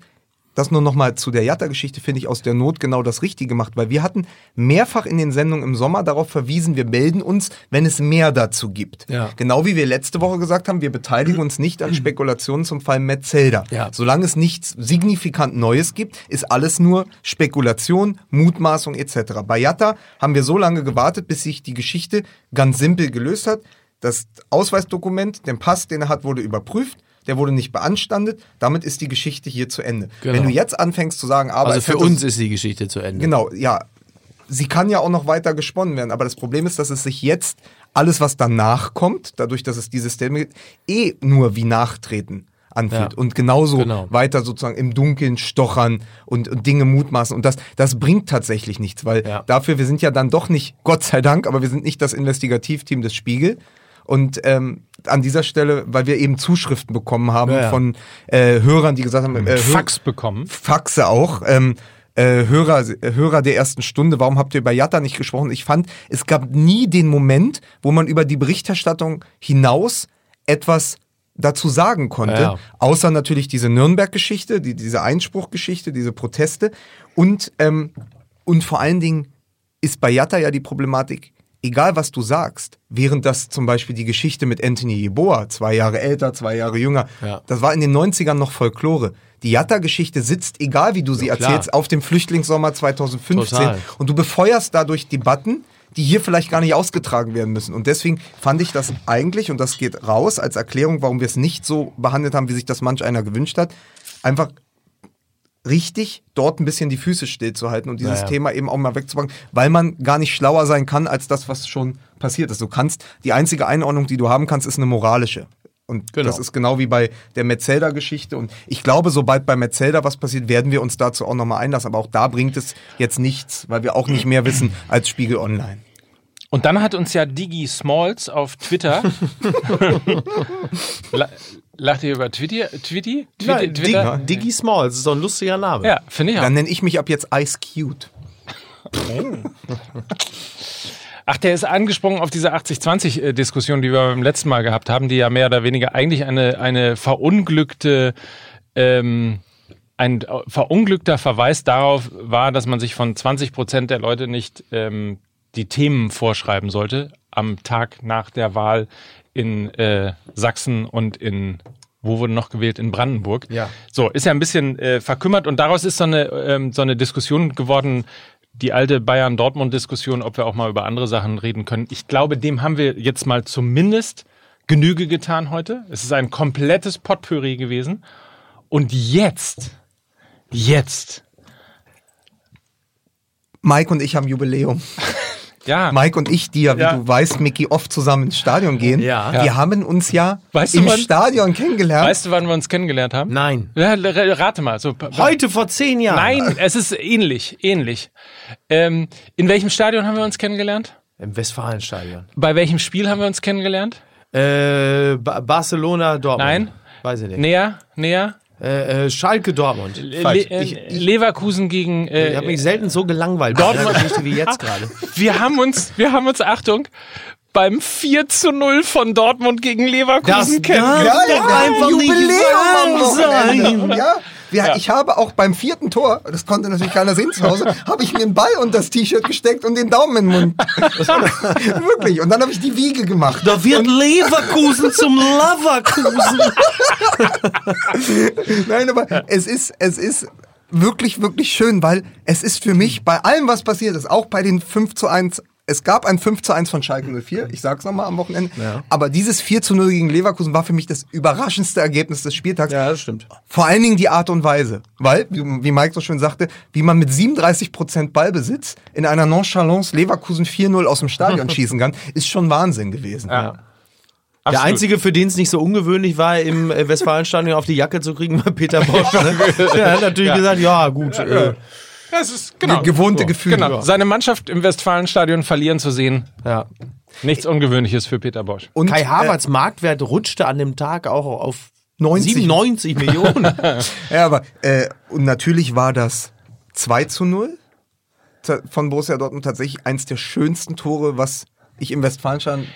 das nur nochmal zu der Jatta-Geschichte, finde ich, aus der Not genau das Richtige gemacht, weil wir hatten mehrfach in den Sendungen im Sommer darauf verwiesen, wir melden uns, wenn es mehr dazu gibt. Ja. Genau wie wir letzte Woche gesagt haben, wir beteiligen uns nicht an (clears throat) Spekulationen zum Fall Metzelder. Ja. Solange es nichts signifikant Neues gibt, ist alles nur Spekulation, Mutmaßung etc. Bei Jatta haben wir so lange gewartet, bis sich die Geschichte ganz simpel gelöst hat. Das Ausweisdokument, den Pass, den er hat, wurde überprüft. Der wurde nicht beanstandet. Damit ist die Geschichte hier zu Ende. Genau. Wenn du jetzt anfängst zu sagen, aber Also für uns ist die Geschichte zu Ende. Genau, ja. Sie kann ja auch noch weiter gesponnen werden, aber das Problem ist, dass es sich jetzt alles, was danach kommt, dadurch, dass es dieses Statement gibt, eh nur wie Nachtreten anfühlt Ja. und genauso Genau. weiter sozusagen im Dunkeln stochern und, und Dinge mutmaßen und das, das bringt tatsächlich nichts, weil Ja. dafür, wir sind ja dann doch nicht, Gott sei Dank, aber wir sind nicht das Investigativteam des Spiegel und ähm, an dieser Stelle, weil wir eben Zuschriften bekommen haben Ja, ja. von äh, Hörern, die gesagt haben, äh, Fax bekommen. Faxe auch. Ähm, äh, Hörer, äh, Hörer der ersten Stunde, warum habt ihr über Jatta nicht gesprochen? Ich fand, es gab nie den Moment, wo man über die Berichterstattung hinaus etwas dazu sagen konnte, ja. außer natürlich diese Nürnberg-Geschichte, die, diese Einspruchgeschichte, diese Proteste und, ähm, und vor allen Dingen ist bei Jatta ja die Problematik, egal was du sagst, während das zum Beispiel die Geschichte mit Anthony Yeboah, zwei Jahre älter, zwei Jahre jünger, Ja. das war in den 90ern noch Folklore. Die Jatta-Geschichte sitzt, egal wie du sie Ja, erzählst, auf dem Flüchtlingssommer 2015 Total. und du befeuerst dadurch Debatten, die hier vielleicht gar nicht ausgetragen werden müssen. Und deswegen fand ich das eigentlich, und das geht raus als Erklärung, warum wir es nicht so behandelt haben, wie sich das manch einer gewünscht hat, einfach richtig dort ein bisschen die Füße stillzuhalten und dieses Naja. Thema eben auch mal wegzupacken, weil man gar nicht schlauer sein kann als das, was schon passiert ist. Du kannst, die einzige Einordnung, die du haben kannst, ist eine moralische. Und Genau. das ist genau wie bei der Metzelder-Geschichte. Und ich glaube, sobald bei Metzelder was passiert, werden wir uns dazu auch nochmal einlassen. Aber auch da bringt es jetzt nichts, weil wir auch nicht mehr wissen als Spiegel Online. Und dann hat uns ja Digi Smalls auf Twitter. (laughs) (laughs) La lacht ihr über Twitter? Twitter? Twitter? Nein, Twitter? Dig, Diggy Small, das ist doch ein lustiger Name. Ja, finde ich auch. Dann nenne ich mich ab jetzt Ice Cute. Ach, der ist angesprungen auf diese 80-20-Diskussion, die wir beim letzten Mal gehabt haben, die ja mehr oder weniger eigentlich eine, eine verunglückte, ähm, ein verunglückter Verweis darauf war, dass man sich von 20 Prozent der Leute nicht ähm, die Themen vorschreiben sollte am Tag nach der Wahl in äh, Sachsen und in wo wurde noch gewählt? In Brandenburg. Ja. So, ist ja ein bisschen äh, verkümmert und daraus ist so eine, ähm, so eine Diskussion geworden, die alte Bayern-Dortmund-Diskussion, ob wir auch mal über andere Sachen reden können. Ich glaube, dem haben wir jetzt mal zumindest Genüge getan heute. Es ist ein komplettes Potpourri gewesen. Und jetzt, jetzt, Mike und ich haben Jubiläum. (laughs) ja, Mike und ich, die ja, wie Ja. du weißt, Mickey, oft zusammen ins Stadion gehen, Ja. wir Ja. haben uns ja Weißt du, im wann- Stadion kennengelernt. weißt du, wann wir uns kennengelernt haben? Nein. Rate mal. So, Heute vor zehn Jahren. Nein, es ist ähnlich, ähnlich. Ähm, in welchem Stadion haben wir uns kennengelernt? Im Westfalenstadion. Bei welchem Spiel haben wir uns kennengelernt? Äh, ba Barcelona, Dortmund. Nein. Weiß ich nicht. Näher, näher. Äh, äh, Schalke, Dortmund. Le Falsch. äh, ich ich, Leverkusen gegen. Äh, ich habe mich selten so gelangweilt Dortmund- wie jetzt gerade. (laughs) wir haben uns, wir haben uns, Achtung, beim 4 zu 0 von Dortmund gegen Leverkusen kennengelernt. ja, ja, doch einfach nicht am wahr Wochenende. Ja, wir, ich habe auch beim vierten Tor, das konnte natürlich keiner sehen zu Hause, (laughs) habe ich mir einen Ball unter das T-Shirt gesteckt und den Daumen in den Mund. (laughs) Wirklich. Und dann habe ich die Wiege gemacht. Da wird Leverkusen zum Leverkusen. (laughs) Nein, aber es ist, es ist wirklich, wirklich schön, weil es ist für mich bei allem, was passiert ist, auch bei den 5 zu 1, es gab ein 5 zu 1 von Schalke 04, ich sag's nochmal am Wochenende, aber dieses 4 zu 0 gegen Leverkusen war für mich das überraschendste Ergebnis des Spieltags. Ja, das stimmt. Vor allen Dingen die Art und Weise. Weil, wie, Mike so schön sagte, wie man mit 37% Ballbesitz in einer Nonchalance Leverkusen 4-0 aus dem Stadion (laughs) schießen kann, ist schon Wahnsinn gewesen. Ja. Der Absolut. Einzige, für den es nicht so ungewöhnlich war, im äh, Westfalenstadion auf die Jacke zu kriegen, war Peter Bosch. Ne? (laughs) Der hat natürlich gesagt, ja gut. Äh, Das ist genau. Ge- gewohnte Gefühle. Genau. Seine Mannschaft im Westfalenstadion verlieren zu sehen, ja. nichts Ungewöhnliches für Peter Bosch. Und, Kai äh, Havertz Marktwert rutschte an dem Tag auch auf 90. 97 Millionen. (laughs) (laughs) Ja, aber äh, und natürlich war das 2 zu 0 ta- von Borussia Dortmund tatsächlich eins der schönsten Tore, was ich im Westfalenstadion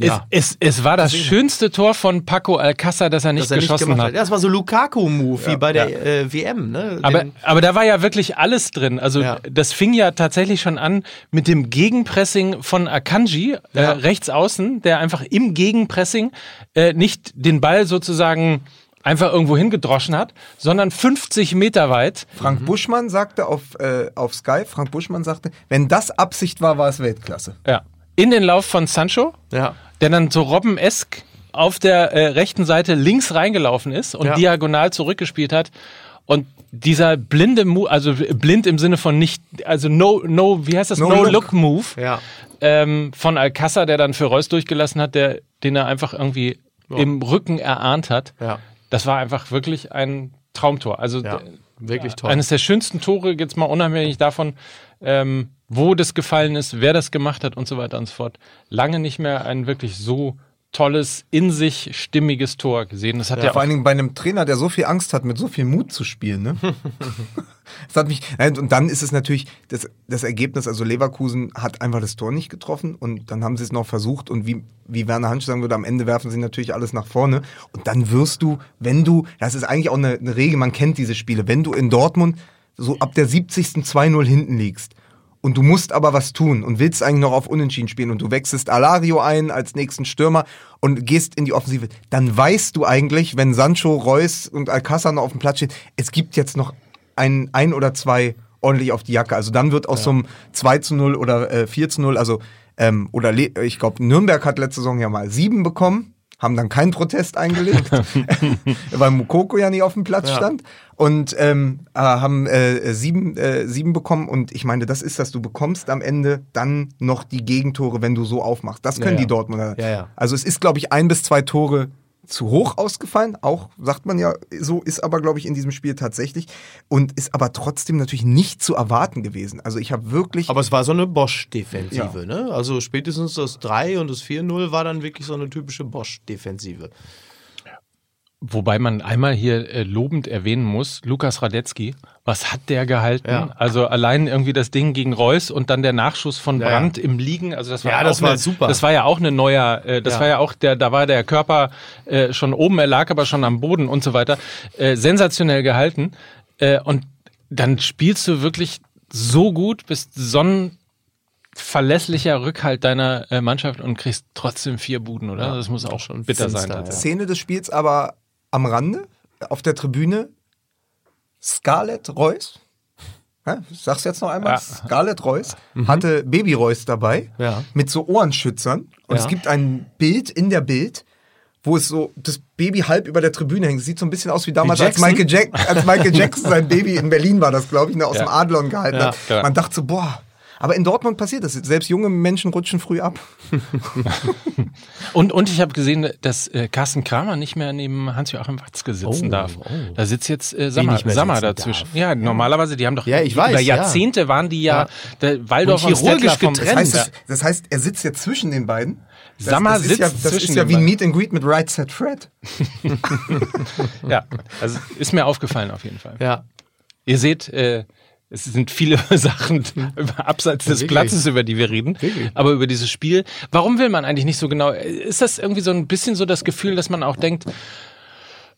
Ja. Es, es, es war das schönste Tor von Paco Alcázar, das er nicht dass er nicht geschossen gemacht hat. hat. Das war so Lukaku-Move wie bei der Äh, WM. Ne? Aber, Den- aber da war ja wirklich alles drin. Also Ja. das fing ja tatsächlich schon an mit dem Gegenpressing von Akanji, äh, rechts außen, der einfach im Gegenpressing äh, nicht den Ball sozusagen einfach irgendwo hingedroschen hat, sondern 50 Meter weit. Frank Buschmann sagte auf, äh, auf Sky, Frank Buschmann sagte, wenn das Absicht war, war es Weltklasse. Ja. In den Lauf von Sancho, ja. der dann so Robben-esk auf der äh, rechten Seite links reingelaufen ist und Ja. diagonal zurückgespielt hat. Und dieser blinde Move, also blind im Sinne von nicht, also no, no, wie heißt das? No No-Look-Move Ja. ähm, von Alcázar, der dann für Reus durchgelassen hat, der, den er einfach irgendwie im Rücken erahnt hat. Ja. Das war einfach wirklich ein Traumtor. Also Ja. Wirklich toll. eines der schönsten Tore, jetzt mal unabhängig davon, ähm, wo das gefallen ist, wer das gemacht hat und so weiter und so fort. Lange nicht mehr ein wirklich so tolles, in sich stimmiges Tor gesehen. Das hat ja, Vor auch allen Dingen bei einem Trainer, der so viel Angst hat, mit so viel Mut zu spielen. Ne? (laughs) das hat mich, und dann ist es natürlich das, das Ergebnis, also Leverkusen hat einfach das Tor nicht getroffen und dann haben sie es noch versucht und wie, wie Werner Hansch sagen würde, am Ende werfen sie natürlich alles nach vorne und dann wirst du, wenn du, das ist eigentlich auch eine, eine Regel, man kennt diese Spiele, wenn du in Dortmund so ab der 70. 2-0 hinten liegst und du musst aber was tun und willst eigentlich noch auf Unentschieden spielen und du wechselst Alario ein als nächsten Stürmer und gehst in die Offensive, dann weißt du eigentlich, wenn Sancho, Reus und Alcázar noch auf dem Platz stehen, es gibt jetzt noch ein, ein oder zwei ordentlich auf die Jacke. Also dann wird aus so einem 2 zu 0 oder äh, 4 zu 0, also ähm, oder ich glaube, Nürnberg hat letzte Saison ja mal sieben bekommen, haben dann keinen Protest eingelegt, (laughs) (laughs) weil Mukoko ja nicht auf dem Platz Ja. stand und ähm, äh, haben äh, sieben, äh, sieben bekommen und ich meine, das ist das, du bekommst am Ende dann noch die Gegentore, wenn du so aufmachst. Das können Ja, ja. die Dortmunder. Also es ist, glaube ich, ein bis zwei Tore zu hoch ausgefallen, auch sagt man ja, so ist aber, glaube ich, in diesem Spiel tatsächlich und ist aber trotzdem natürlich nicht zu erwarten gewesen. Also ich habe wirklich. Aber es war so eine Bosch-Defensive, ne? Also spätestens das 3 und das 4-0 war dann wirklich so eine typische Bosch-Defensive. Wobei man einmal hier äh, lobend erwähnen muss, Lukas Radetzky, was hat der gehalten? Ja. Also allein irgendwie das Ding gegen Reus und dann der Nachschuss von Ja, Brandt im Liegen. Also das war Ja, auch das war eine, super. Das war ja auch eine neuer, äh, das Ja. war ja auch der, da war der Körper äh, schon oben, er lag aber schon am Boden und so weiter. Äh, sensationell gehalten. Äh, und dann spielst du wirklich so gut, bist so ein verlässlicher Rückhalt deiner äh, Mannschaft und kriegst trotzdem vier Buden, oder? das muss auch schon bitter sein. finster, tatsächlich. Szene des Spiels aber am Rande, auf der Tribüne, Scarlett Reus. Ja, ich sag's jetzt noch einmal. Ja. Scarlett Reus hatte Baby Reus dabei Ja. mit so Ohrenschützern. Und Ja. es gibt ein Bild in der Bild, wo es so das Baby halb über der Tribüne hängt. Sieht so ein bisschen aus wie damals, Wie als? Michael, Jack, als Michael (laughs) Jackson sein Baby in Berlin war, das glaube ich, ne, aus dem Adlon gehalten hat. Man dachte so, boah. Aber in Dortmund passiert das. Selbst junge Menschen rutschen früh ab. (laughs) Und, und ich habe gesehen, dass äh, Carsten Kramer nicht mehr neben Hans-Joachim Watzke sitzen Oh, darf. oh. Da sitzt jetzt äh, Sammer, nicht mehr Sammer dazwischen. darf. Ja, normalerweise, die haben doch Ja, ich weiß, über ja. Jahrzehnte waren die ja, Ja. der Waldorf Und chirurgisch getrennt. heißt, Ja. das, das heißt, er sitzt jetzt zwischen den beiden. Das, Sammer das ist sitzt ja, das zwischen ist ja wie ein. Meet and Greet mit Right Set Fred. (laughs) ja, also ist mir aufgefallen auf jeden Fall. Ja. Ihr seht, äh, es sind viele (laughs) Sachen über- abseits des. Platzes, über die wir reden. Aber über dieses Spiel, warum will man eigentlich nicht so genau? Ist das irgendwie so ein bisschen so das Gefühl, dass man auch denkt,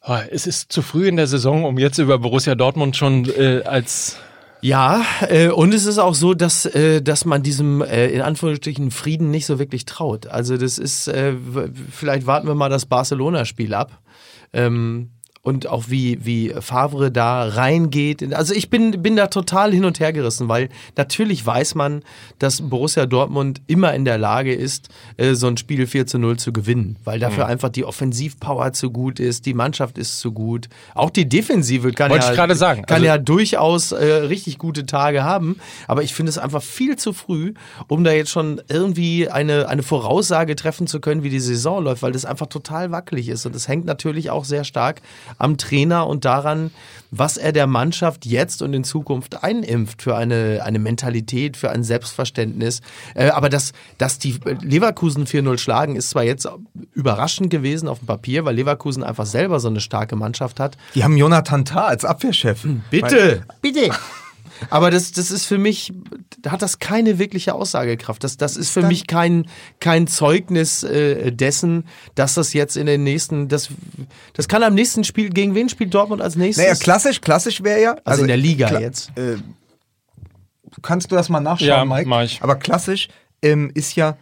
oh, es ist zu früh in der Saison, um jetzt über Borussia Dortmund schon äh, als Ja, äh, und es ist auch so, dass, äh, dass man diesem äh, in Anführungsstrichen Frieden nicht so wirklich traut. Also das ist, äh, vielleicht warten wir mal das Barcelona-Spiel ab. Ähm, und auch wie, wie Favre da reingeht. Also ich bin, bin da total hin und her gerissen, weil natürlich weiß man, dass Borussia Dortmund immer in der Lage ist, äh, so ein Spiel 4 zu 0 zu gewinnen, weil dafür einfach die Offensivpower zu gut ist, die Mannschaft ist zu gut. Auch die Defensive kann Wollte ja, ich sagen. kann Also- ja durchaus äh, richtig gute Tage haben. Aber ich finde es einfach viel zu früh, um da jetzt schon irgendwie eine, eine Voraussage treffen zu können, wie die Saison läuft, weil das einfach total wackelig ist. Und es hängt natürlich auch sehr stark am Trainer und daran, was er der Mannschaft jetzt und in Zukunft einimpft für eine, eine Mentalität, für ein Selbstverständnis. Äh, aber dass, dass die Leverkusen 4-0 schlagen, ist zwar jetzt überraschend gewesen auf dem Papier, weil Leverkusen einfach selber so eine starke Mannschaft hat. Die haben Jonathan Tah als Abwehrchef. Bitte, bitte. Aber das, das ist für mich, da hat das keine wirkliche Aussagekraft. Das, das ist für dann- mich kein, kein Zeugnis äh, dessen, dass das jetzt in den nächsten, das, das kann am nächsten Spiel, gegen wen spielt Dortmund als nächstes? Naja, klassisch, klassisch wäre ja. Also in der Liga jetzt. Äh, kannst du das mal nachschauen, Ja, Mike? mach ich. Aber klassisch ähm, ist ja.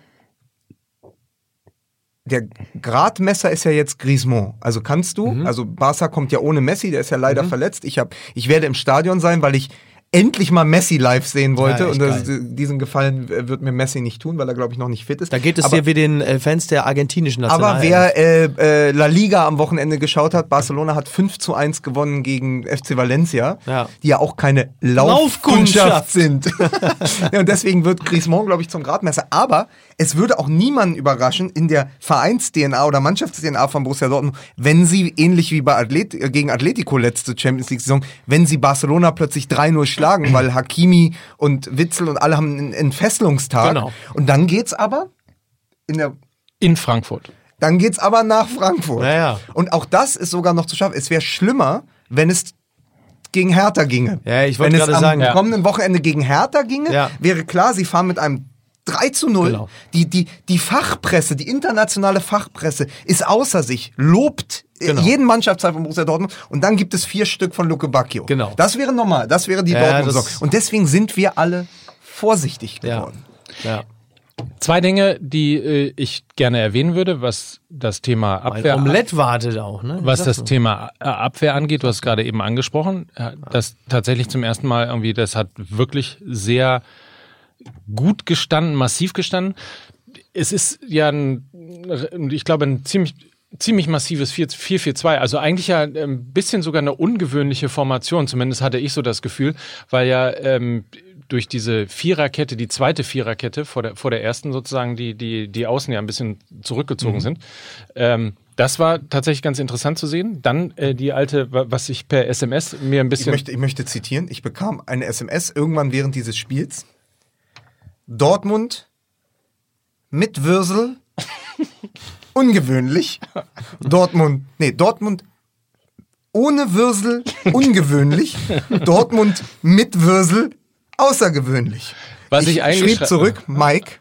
Der Gradmesser ist ja jetzt Griezmann. Also kannst du, Mhm. also Barca kommt ja ohne Messi, der ist ja leider verletzt. Ich, hab, ich werde im Stadion sein, weil ich endlich mal Messi live sehen wollte. Ja, und das, diesen Gefallen wird mir Messi nicht tun, weil er, glaube ich, noch nicht fit ist. Da geht es Aber- dir wie den äh, Fans der argentinischen Nationalelf. aber wer äh, äh, La Liga am Wochenende geschaut hat, Barcelona hat 5 zu 1 gewonnen gegen FC Valencia, Ja. die ja auch keine Laufkundschaft. Laufkundschaft sind. (laughs) ja, und deswegen wird Griezmann, glaube ich, zum Gradmesser. Aber es würde auch niemanden überraschen in der Vereins-DNA oder Mannschafts-DNA von Borussia Dortmund, wenn sie, ähnlich wie bei Athlet äh, gegen Atletico letzte Champions League-Saison, wenn sie Barcelona plötzlich 3-0 schlagen, weil Hakimi und Witzel und alle haben einen Entfesselungstag. Genau. Und dann geht's aber in der in Frankfurt. dann geht's aber nach Frankfurt. Ja, ja. Und auch das ist sogar noch zu schaffen. Es wäre schlimmer, wenn es gegen Hertha ginge. Ja, ich wollte Wenn es gerade am sagen, ja. kommenden Wochenende gegen Hertha ginge, Ja. wäre klar, sie fahren mit einem 3 zu 0. Genau. Die, die, die Fachpresse, die internationale Fachpresse ist außer sich, lobt äh, Genau. jeden Mannschaftsteil von Borussia Dortmund und dann gibt es vier Stück von Luke Bacchio. Genau. Das wäre normal, das wäre die Ja, dortmund das- Saison. Und deswegen sind wir alle vorsichtig ja. geworden. ja. Zwei Dinge, die äh, ich gerne erwähnen würde, was das Thema Abwehr Omelett wartet auch, ne? Was das du? Thema äh, Abwehr angeht, du hast es gerade eben angesprochen, äh, das tatsächlich zum ersten Mal irgendwie, das hat wirklich sehr gut gestanden, massiv gestanden. Es ist ja ein, ich glaube, ein ziemlich ziemlich massives 4 4-4-2, also eigentlich ja ein bisschen sogar eine ungewöhnliche Formation, zumindest hatte ich so das Gefühl, weil ja ähm, durch diese Viererkette, die zweite Viererkette vor der, vor der ersten sozusagen, die, die, die Außen ja ein bisschen zurückgezogen sind, ähm, Das war tatsächlich ganz interessant zu sehen. Dann äh, die alte, wa- was ich per SMS mir ein Ich bisschen. möchte, ich möchte zitieren. Ich bekam eine SMS irgendwann während dieses Spiels. Dortmund mit Würsel. (laughs) Ungewöhnlich. Dortmund, nee, Dortmund ohne Würsel. Ungewöhnlich. (laughs) Dortmund mit Würsel. Außergewöhnlich. Was ich eigentlich schrieb zurück, Mike,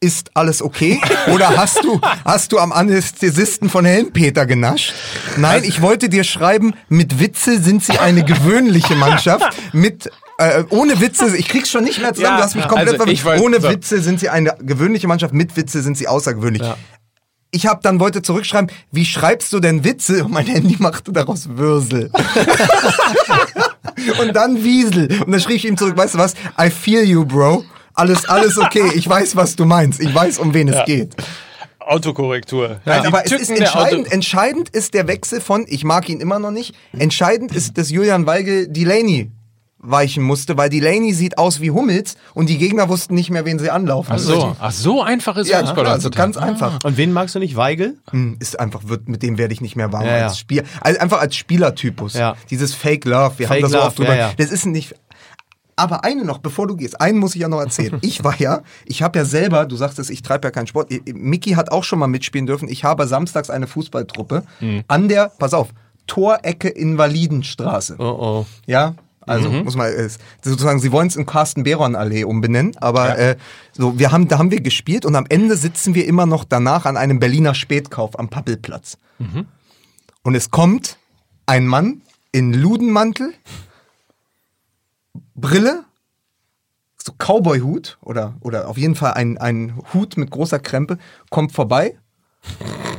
ist alles okay? Oder hast du, hast du am Anästhesisten von Helmpeter genascht? Nein, ich wollte dir schreiben, mit Witze sind sie eine gewöhnliche Mannschaft. Mit äh, ohne Witze, ich krieg's schon nicht mehr zusammen, Ja, du hast mich komplett also wollt- Ohne so. Witze sind sie eine gewöhnliche Mannschaft, mit Witze sind sie außergewöhnlich. Ich habe dann wollte zurückschreiben, wie schreibst du denn Witze? Und mein Handy machte daraus Würsel. (laughs) und dann Wiesel. Und dann schrieb ich ihm zurück, weißt du was? I feel you, bro. Alles, alles okay. Ich weiß, was du meinst. Ich weiß, um wen es geht. Autokorrektur. Nein, Die aber es ist entscheidend, entscheidend ist der Wechsel von, ich mag ihn immer noch nicht, entscheidend ist, dass Julian Weigel Delaney weichen musste, weil Delaney sieht aus wie Hummels und die Gegner wussten nicht mehr, wen sie anlaufen. Ach so, ach so einfach ist Ja, Fußball klar, also heutzutage. ganz einfach. Und wen magst du nicht? Weigel? Hm, Ist einfach, wird, mit dem werde ich nicht mehr warm Ja, ja. als Spiel. Also einfach als Spielertypus. Ja. Dieses Fake Love, wir Fake haben da so Love, oft drüber. ja, ja. Das ist nicht. Aber eine noch, bevor du gehst, einen muss ich ja noch erzählen. (laughs) Ich war ja, ich habe ja selber, du sagtest, ich treibe ja keinen Sport. Mickey hat auch schon mal mitspielen dürfen. Ich habe samstags eine Fußballtruppe Mhm. an der, pass auf, Torecke Invalidenstraße. Oh oh. Ja, also muss man äh, sozusagen, sie wollen es in Carsten Behron Allee umbenennen, aber äh, so wir haben da haben wir gespielt und am Ende sitzen wir immer noch danach an einem Berliner Spätkauf am Pappelplatz. Und es kommt ein Mann in Ludenmantel, Brille, so Cowboy-Hut oder oder auf jeden Fall ein ein Hut mit großer Krempe, kommt vorbei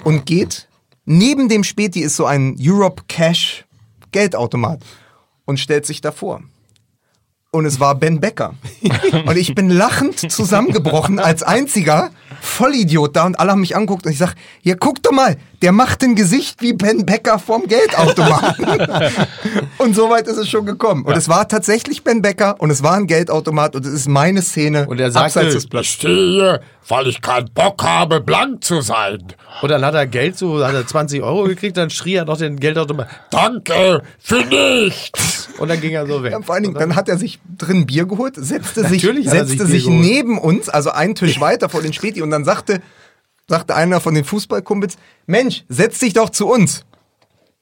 und geht. Neben dem Späti ist so ein Europe Cash Geldautomat und stellt sich davor. Und es war Ben Becker. Und ich bin lachend zusammengebrochen als einziger Vollidiot da und alle haben mich angeguckt und ich sag, ja guck doch mal, der macht ein Gesicht wie Ben Becker vom Geldautomaten. (laughs) und so weit ist es schon gekommen. Und es war tatsächlich Ben Becker und es war ein Geldautomat und es ist meine Szene Und er sagte, des Ich stehe, weil ich keinen Bock habe, blank zu sein. Und dann hat er Geld, so hat er 20 Euro gekriegt, dann schrie er noch den Geldautomat. Danke für nichts. Und dann ging er so weg. Ja, vor allen Dingen, dann hat er sich drin Bier geholt, setzte sich, setzte sich sich neben uns, also einen Tisch (laughs) weiter vor den Späti und dann sagte, sagte einer von den Fußballkumpels, Mensch, setz dich doch zu uns.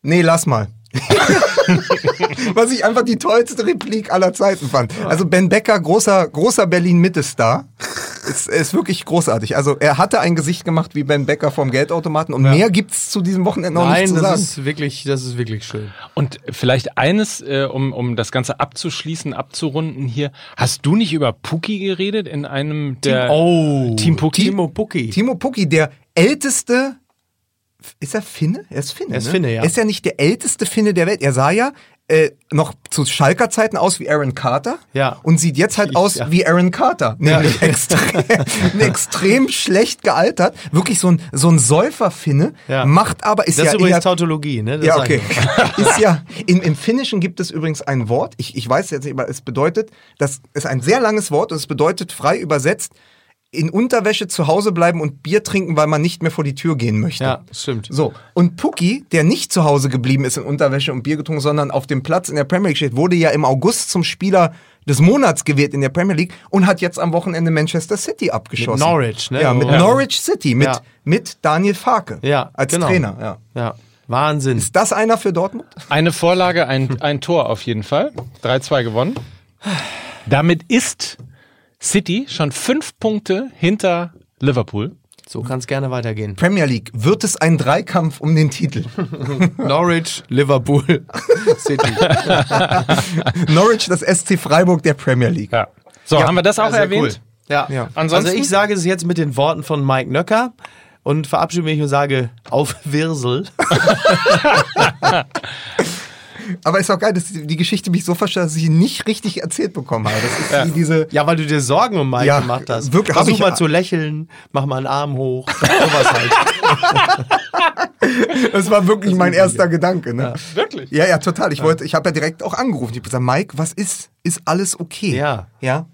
Nee, lass mal. (laughs) Was ich einfach die tollste Replik aller Zeiten fand. Also Ben Becker, großer, großer Berlin-Mitte-Star. Ist, ist wirklich großartig. Also er hatte ein Gesicht gemacht wie Ben Becker vom Geldautomaten und mehr gibt's zu diesem Wochenende noch Nein, nicht zu das sagen. ist wirklich, das ist wirklich schön. Und vielleicht eines, äh, um, um das Ganze abzuschließen, abzurunden hier. Hast du nicht über Puki geredet in einem der oh, Team Pucki? Timo Pucki. Timo Pukki, der älteste. Ist er Finne? Er ist Finne. Er ist ne? Finne, ja. Er ist ja nicht der älteste Finne der Welt. Er sah ja äh, noch zu Schalker Zeiten aus wie Aaron Carter. Ja. Und sieht jetzt halt aus ja. wie Aaron Carter. Nämlich extrem, (laughs) (laughs) extrem schlecht gealtert. Wirklich so ein, so ein Säufer-Finne. Ja. Macht aber, ist Das ja ist übrigens eher, Tautologie, ne? Das ja, okay. (laughs) ist ja, in, im Finnischen gibt es übrigens ein Wort, ich, ich weiß jetzt nicht, aber es bedeutet, das ist ein sehr langes Wort und es bedeutet frei übersetzt, in Unterwäsche zu Hause bleiben und Bier trinken, weil man nicht mehr vor die Tür gehen möchte. Ja, das stimmt. So, und Pucki, der nicht zu Hause geblieben ist in Unterwäsche und Bier getrunken, sondern auf dem Platz in der Premier League steht, wurde ja im August zum Spieler des Monats gewählt in der Premier League und hat jetzt am Wochenende Manchester City abgeschossen. Mit Norwich, ne? Ja, mit Ja. Norwich City, mit, Ja. mit Daniel Farke Ja, als genau. Trainer. Ja. Ja, Wahnsinn. Ist das einer für Dortmund? Eine Vorlage, ein, ein Tor auf jeden Fall. 3-2 gewonnen. Damit ist City schon fünf Punkte hinter Liverpool. So kann es gerne weitergehen. Premier League, wird es ein Dreikampf um den Titel? (laughs) Norwich, Liverpool, (laughs) City. (laughs) Norwich, das SC Freiburg der Premier League. Ja. So, haben wir das auch erwähnt? Ja. Ja. Ansonsten? Also ich sage es jetzt mit den Worten von Mike Nöcker und verabschiede mich und sage auf Wirsel. Aber ist auch geil, dass die Geschichte mich so versteht, dass ich sie nicht richtig erzählt bekommen habe. Das ist wie diese. Ja, weil du dir Sorgen um Mike Ja, gemacht hast. wirklich, Versuch ich- mal zu lächeln, mach mal einen Arm hoch. Sowas halt. (laughs) Das war wirklich mein erster Gedanke. Ne? Wirklich? Ja, ja, total. Ich wollte, ich habe ja direkt auch angerufen. Ich habe gesagt, Mike, was ist? Ist alles okay? Ja. Ja.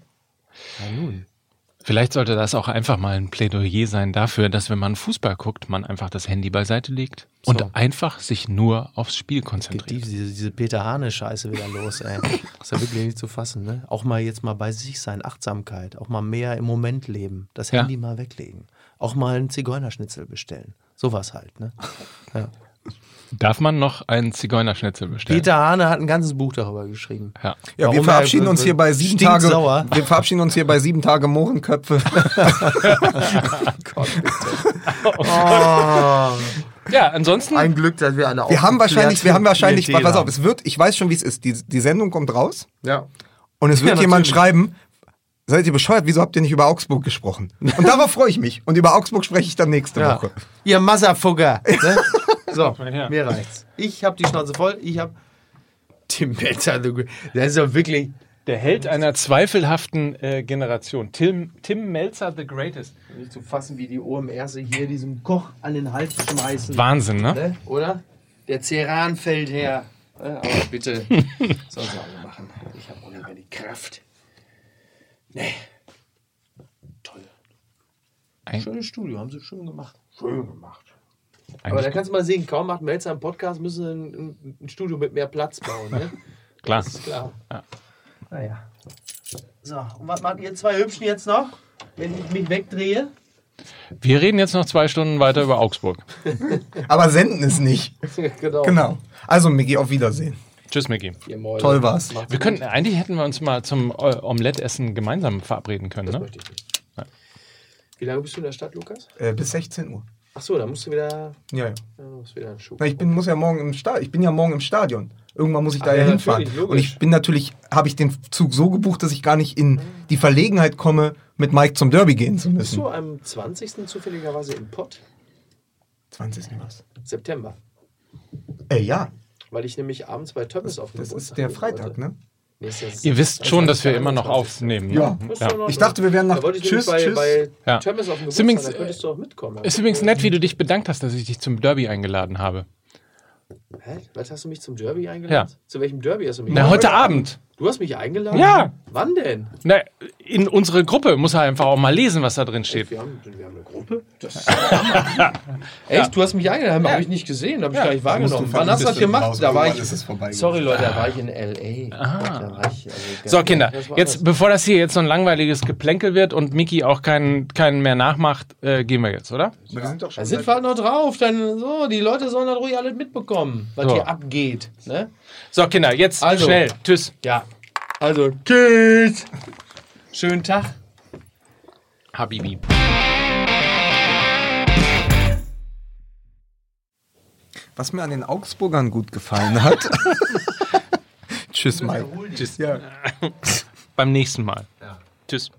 Vielleicht sollte das auch einfach mal ein Plädoyer sein dafür, dass wenn man Fußball guckt, man einfach das Handy beiseite legt und einfach sich nur aufs Spiel Geht die, konzentriert. diese, diese Peter Hane-Scheiße wieder los, ey. (laughs) ist ja wirklich nicht zu fassen, ne? Auch mal jetzt mal bei sich sein, Achtsamkeit, auch mal mehr im Moment leben, das Ja. Handy mal weglegen, auch mal einen Zigeunerschnitzel bestellen. Sowas halt, ne? (laughs) Ja. Darf man noch einen Zigeunerschnitzel bestellen? Peter Hane hat ein ganzes Buch darüber geschrieben. Ja. Ja, wir verabschieden er- uns hier bei sieben Tage. stinksauer. Wir verabschieden uns hier bei sieben Tage Mohrenköpfe. (laughs) Ja, ansonsten. Ein Glück, dass wir alle Wir haben wahrscheinlich, wir haben wahrscheinlich, Klientel pass auf, es wird, ich weiß schon, wie es ist. Die, die Sendung kommt raus Ja. und es (laughs) wird Ja, jemand schreiben, seid ihr bescheuert, wieso habt ihr nicht über Augsburg gesprochen? Und darauf freue ich mich. Und über Augsburg spreche ich dann nächste Ja. Woche. Ihr Masserfugger. Ne? (laughs) So, Ja. mir reicht's. Ich hab die Schnauze voll, ich hab Tim Melzer, the Great. der ist doch wirklich, Der Held einer zweifelhaften äh, Generation. Tim, Tim Melzer, the greatest. nicht zu fassen, wie die OMRs hier diesem Koch an den Hals schmeißen. Wahnsinn, ne? Ne? Oder? Der Ceran fällt her. Ne? Aber bitte, (laughs) soll sie alle machen. Ich habe auch nicht mehr die Kraft. Nee. Toll. Ein- Schönes Studio, haben sie schön gemacht. Schön gemacht. Aber Eigentlich- da kannst du mal sehen, kaum macht Melzer einen Podcast, müssen ein, ein, Studio mit mehr Platz bauen. Ne? (laughs) Klar. Das ist klar. Ja. Naja. So, und was macht ihr zwei Hübschen jetzt noch, wenn ich mich wegdrehe? Wir reden jetzt noch zwei Stunden weiter über Augsburg. (laughs) Aber senden es nicht. (laughs) genau. Genau. Also, Miki, auf Wiedersehen. Tschüss, Micky. Toll war's. Macht's Wir gut. könnten, eigentlich hätten wir uns mal zum äh, Omelettessen gemeinsam verabreden können, Das ne? möchte ich nicht. Wie lange bist du in der Stadt, Lukas? Äh, bis 16 Uhr. Ach so, da musst du wieder, Ja, ja. ja, musst wieder einen Schuh. Na, ich bin, muss ja morgen im Stadion. Ich bin ja morgen im Stadion. Irgendwann muss ich da Ach ja hinfahren. Und ich bin natürlich, habe ich den Zug so gebucht, dass ich gar nicht in die Verlegenheit komme, mit Mike zum Derby gehen zu Bist müssen. du am 20. zufälligerweise im Pott? 20. was? September. Äh, ja. Weil ich nämlich abends bei Thomas auf dem Das ist der Freitag, heute. ne? Ihr wisst schon, dass wir immer noch 21. aufnehmen. Ne? Ja. Ja. Ich dachte, wir wären nach- Da Tschüss, nämlich tschüss. bei, bei Ja. Thomas auf dem Ist Geburtstag, übrigens, da könntest du auch mitkommen. Ist übrigens nett, wie du dich bedankt hast, dass ich dich zum Derby eingeladen habe. Hä? Was hast du mich zum Derby eingeladen? Ja. Zu welchem Derby hast du mich Na, heute Abend. Du hast mich eingeladen? Ja. Wann denn? Na, in unsere Gruppe muss er einfach auch mal lesen, was da drin steht. Wir haben, wir haben eine Gruppe. Das (laughs) Echt? Du hast mich eingeladen, habe ich nicht gesehen, habe ich gar nicht wahrgenommen. Wann hast du das gemacht? Da war ich. Sorry, Leute, da war ich in L.A. Da war ich, also, So, Kinder, das jetzt, alles- bevor das hier jetzt so ein langweiliges Geplänkel wird und Miki auch keinen, keinen mehr nachmacht, äh, gehen wir jetzt, oder? Wir sind doch Da schon sind wir halt noch drauf. Dann, so, die Leute sollen dann ruhig alles mitbekommen, was So. hier abgeht. Ne? So, Kinder, jetzt Also. schnell. Tschüss. Ja. Also, tschüss. Schönen Tag. Habibi. Was mir an den Augsburgern gut gefallen hat. (laughs) Tschüss, Mike. Tschüss. Ja. Beim nächsten Mal. Tschüss.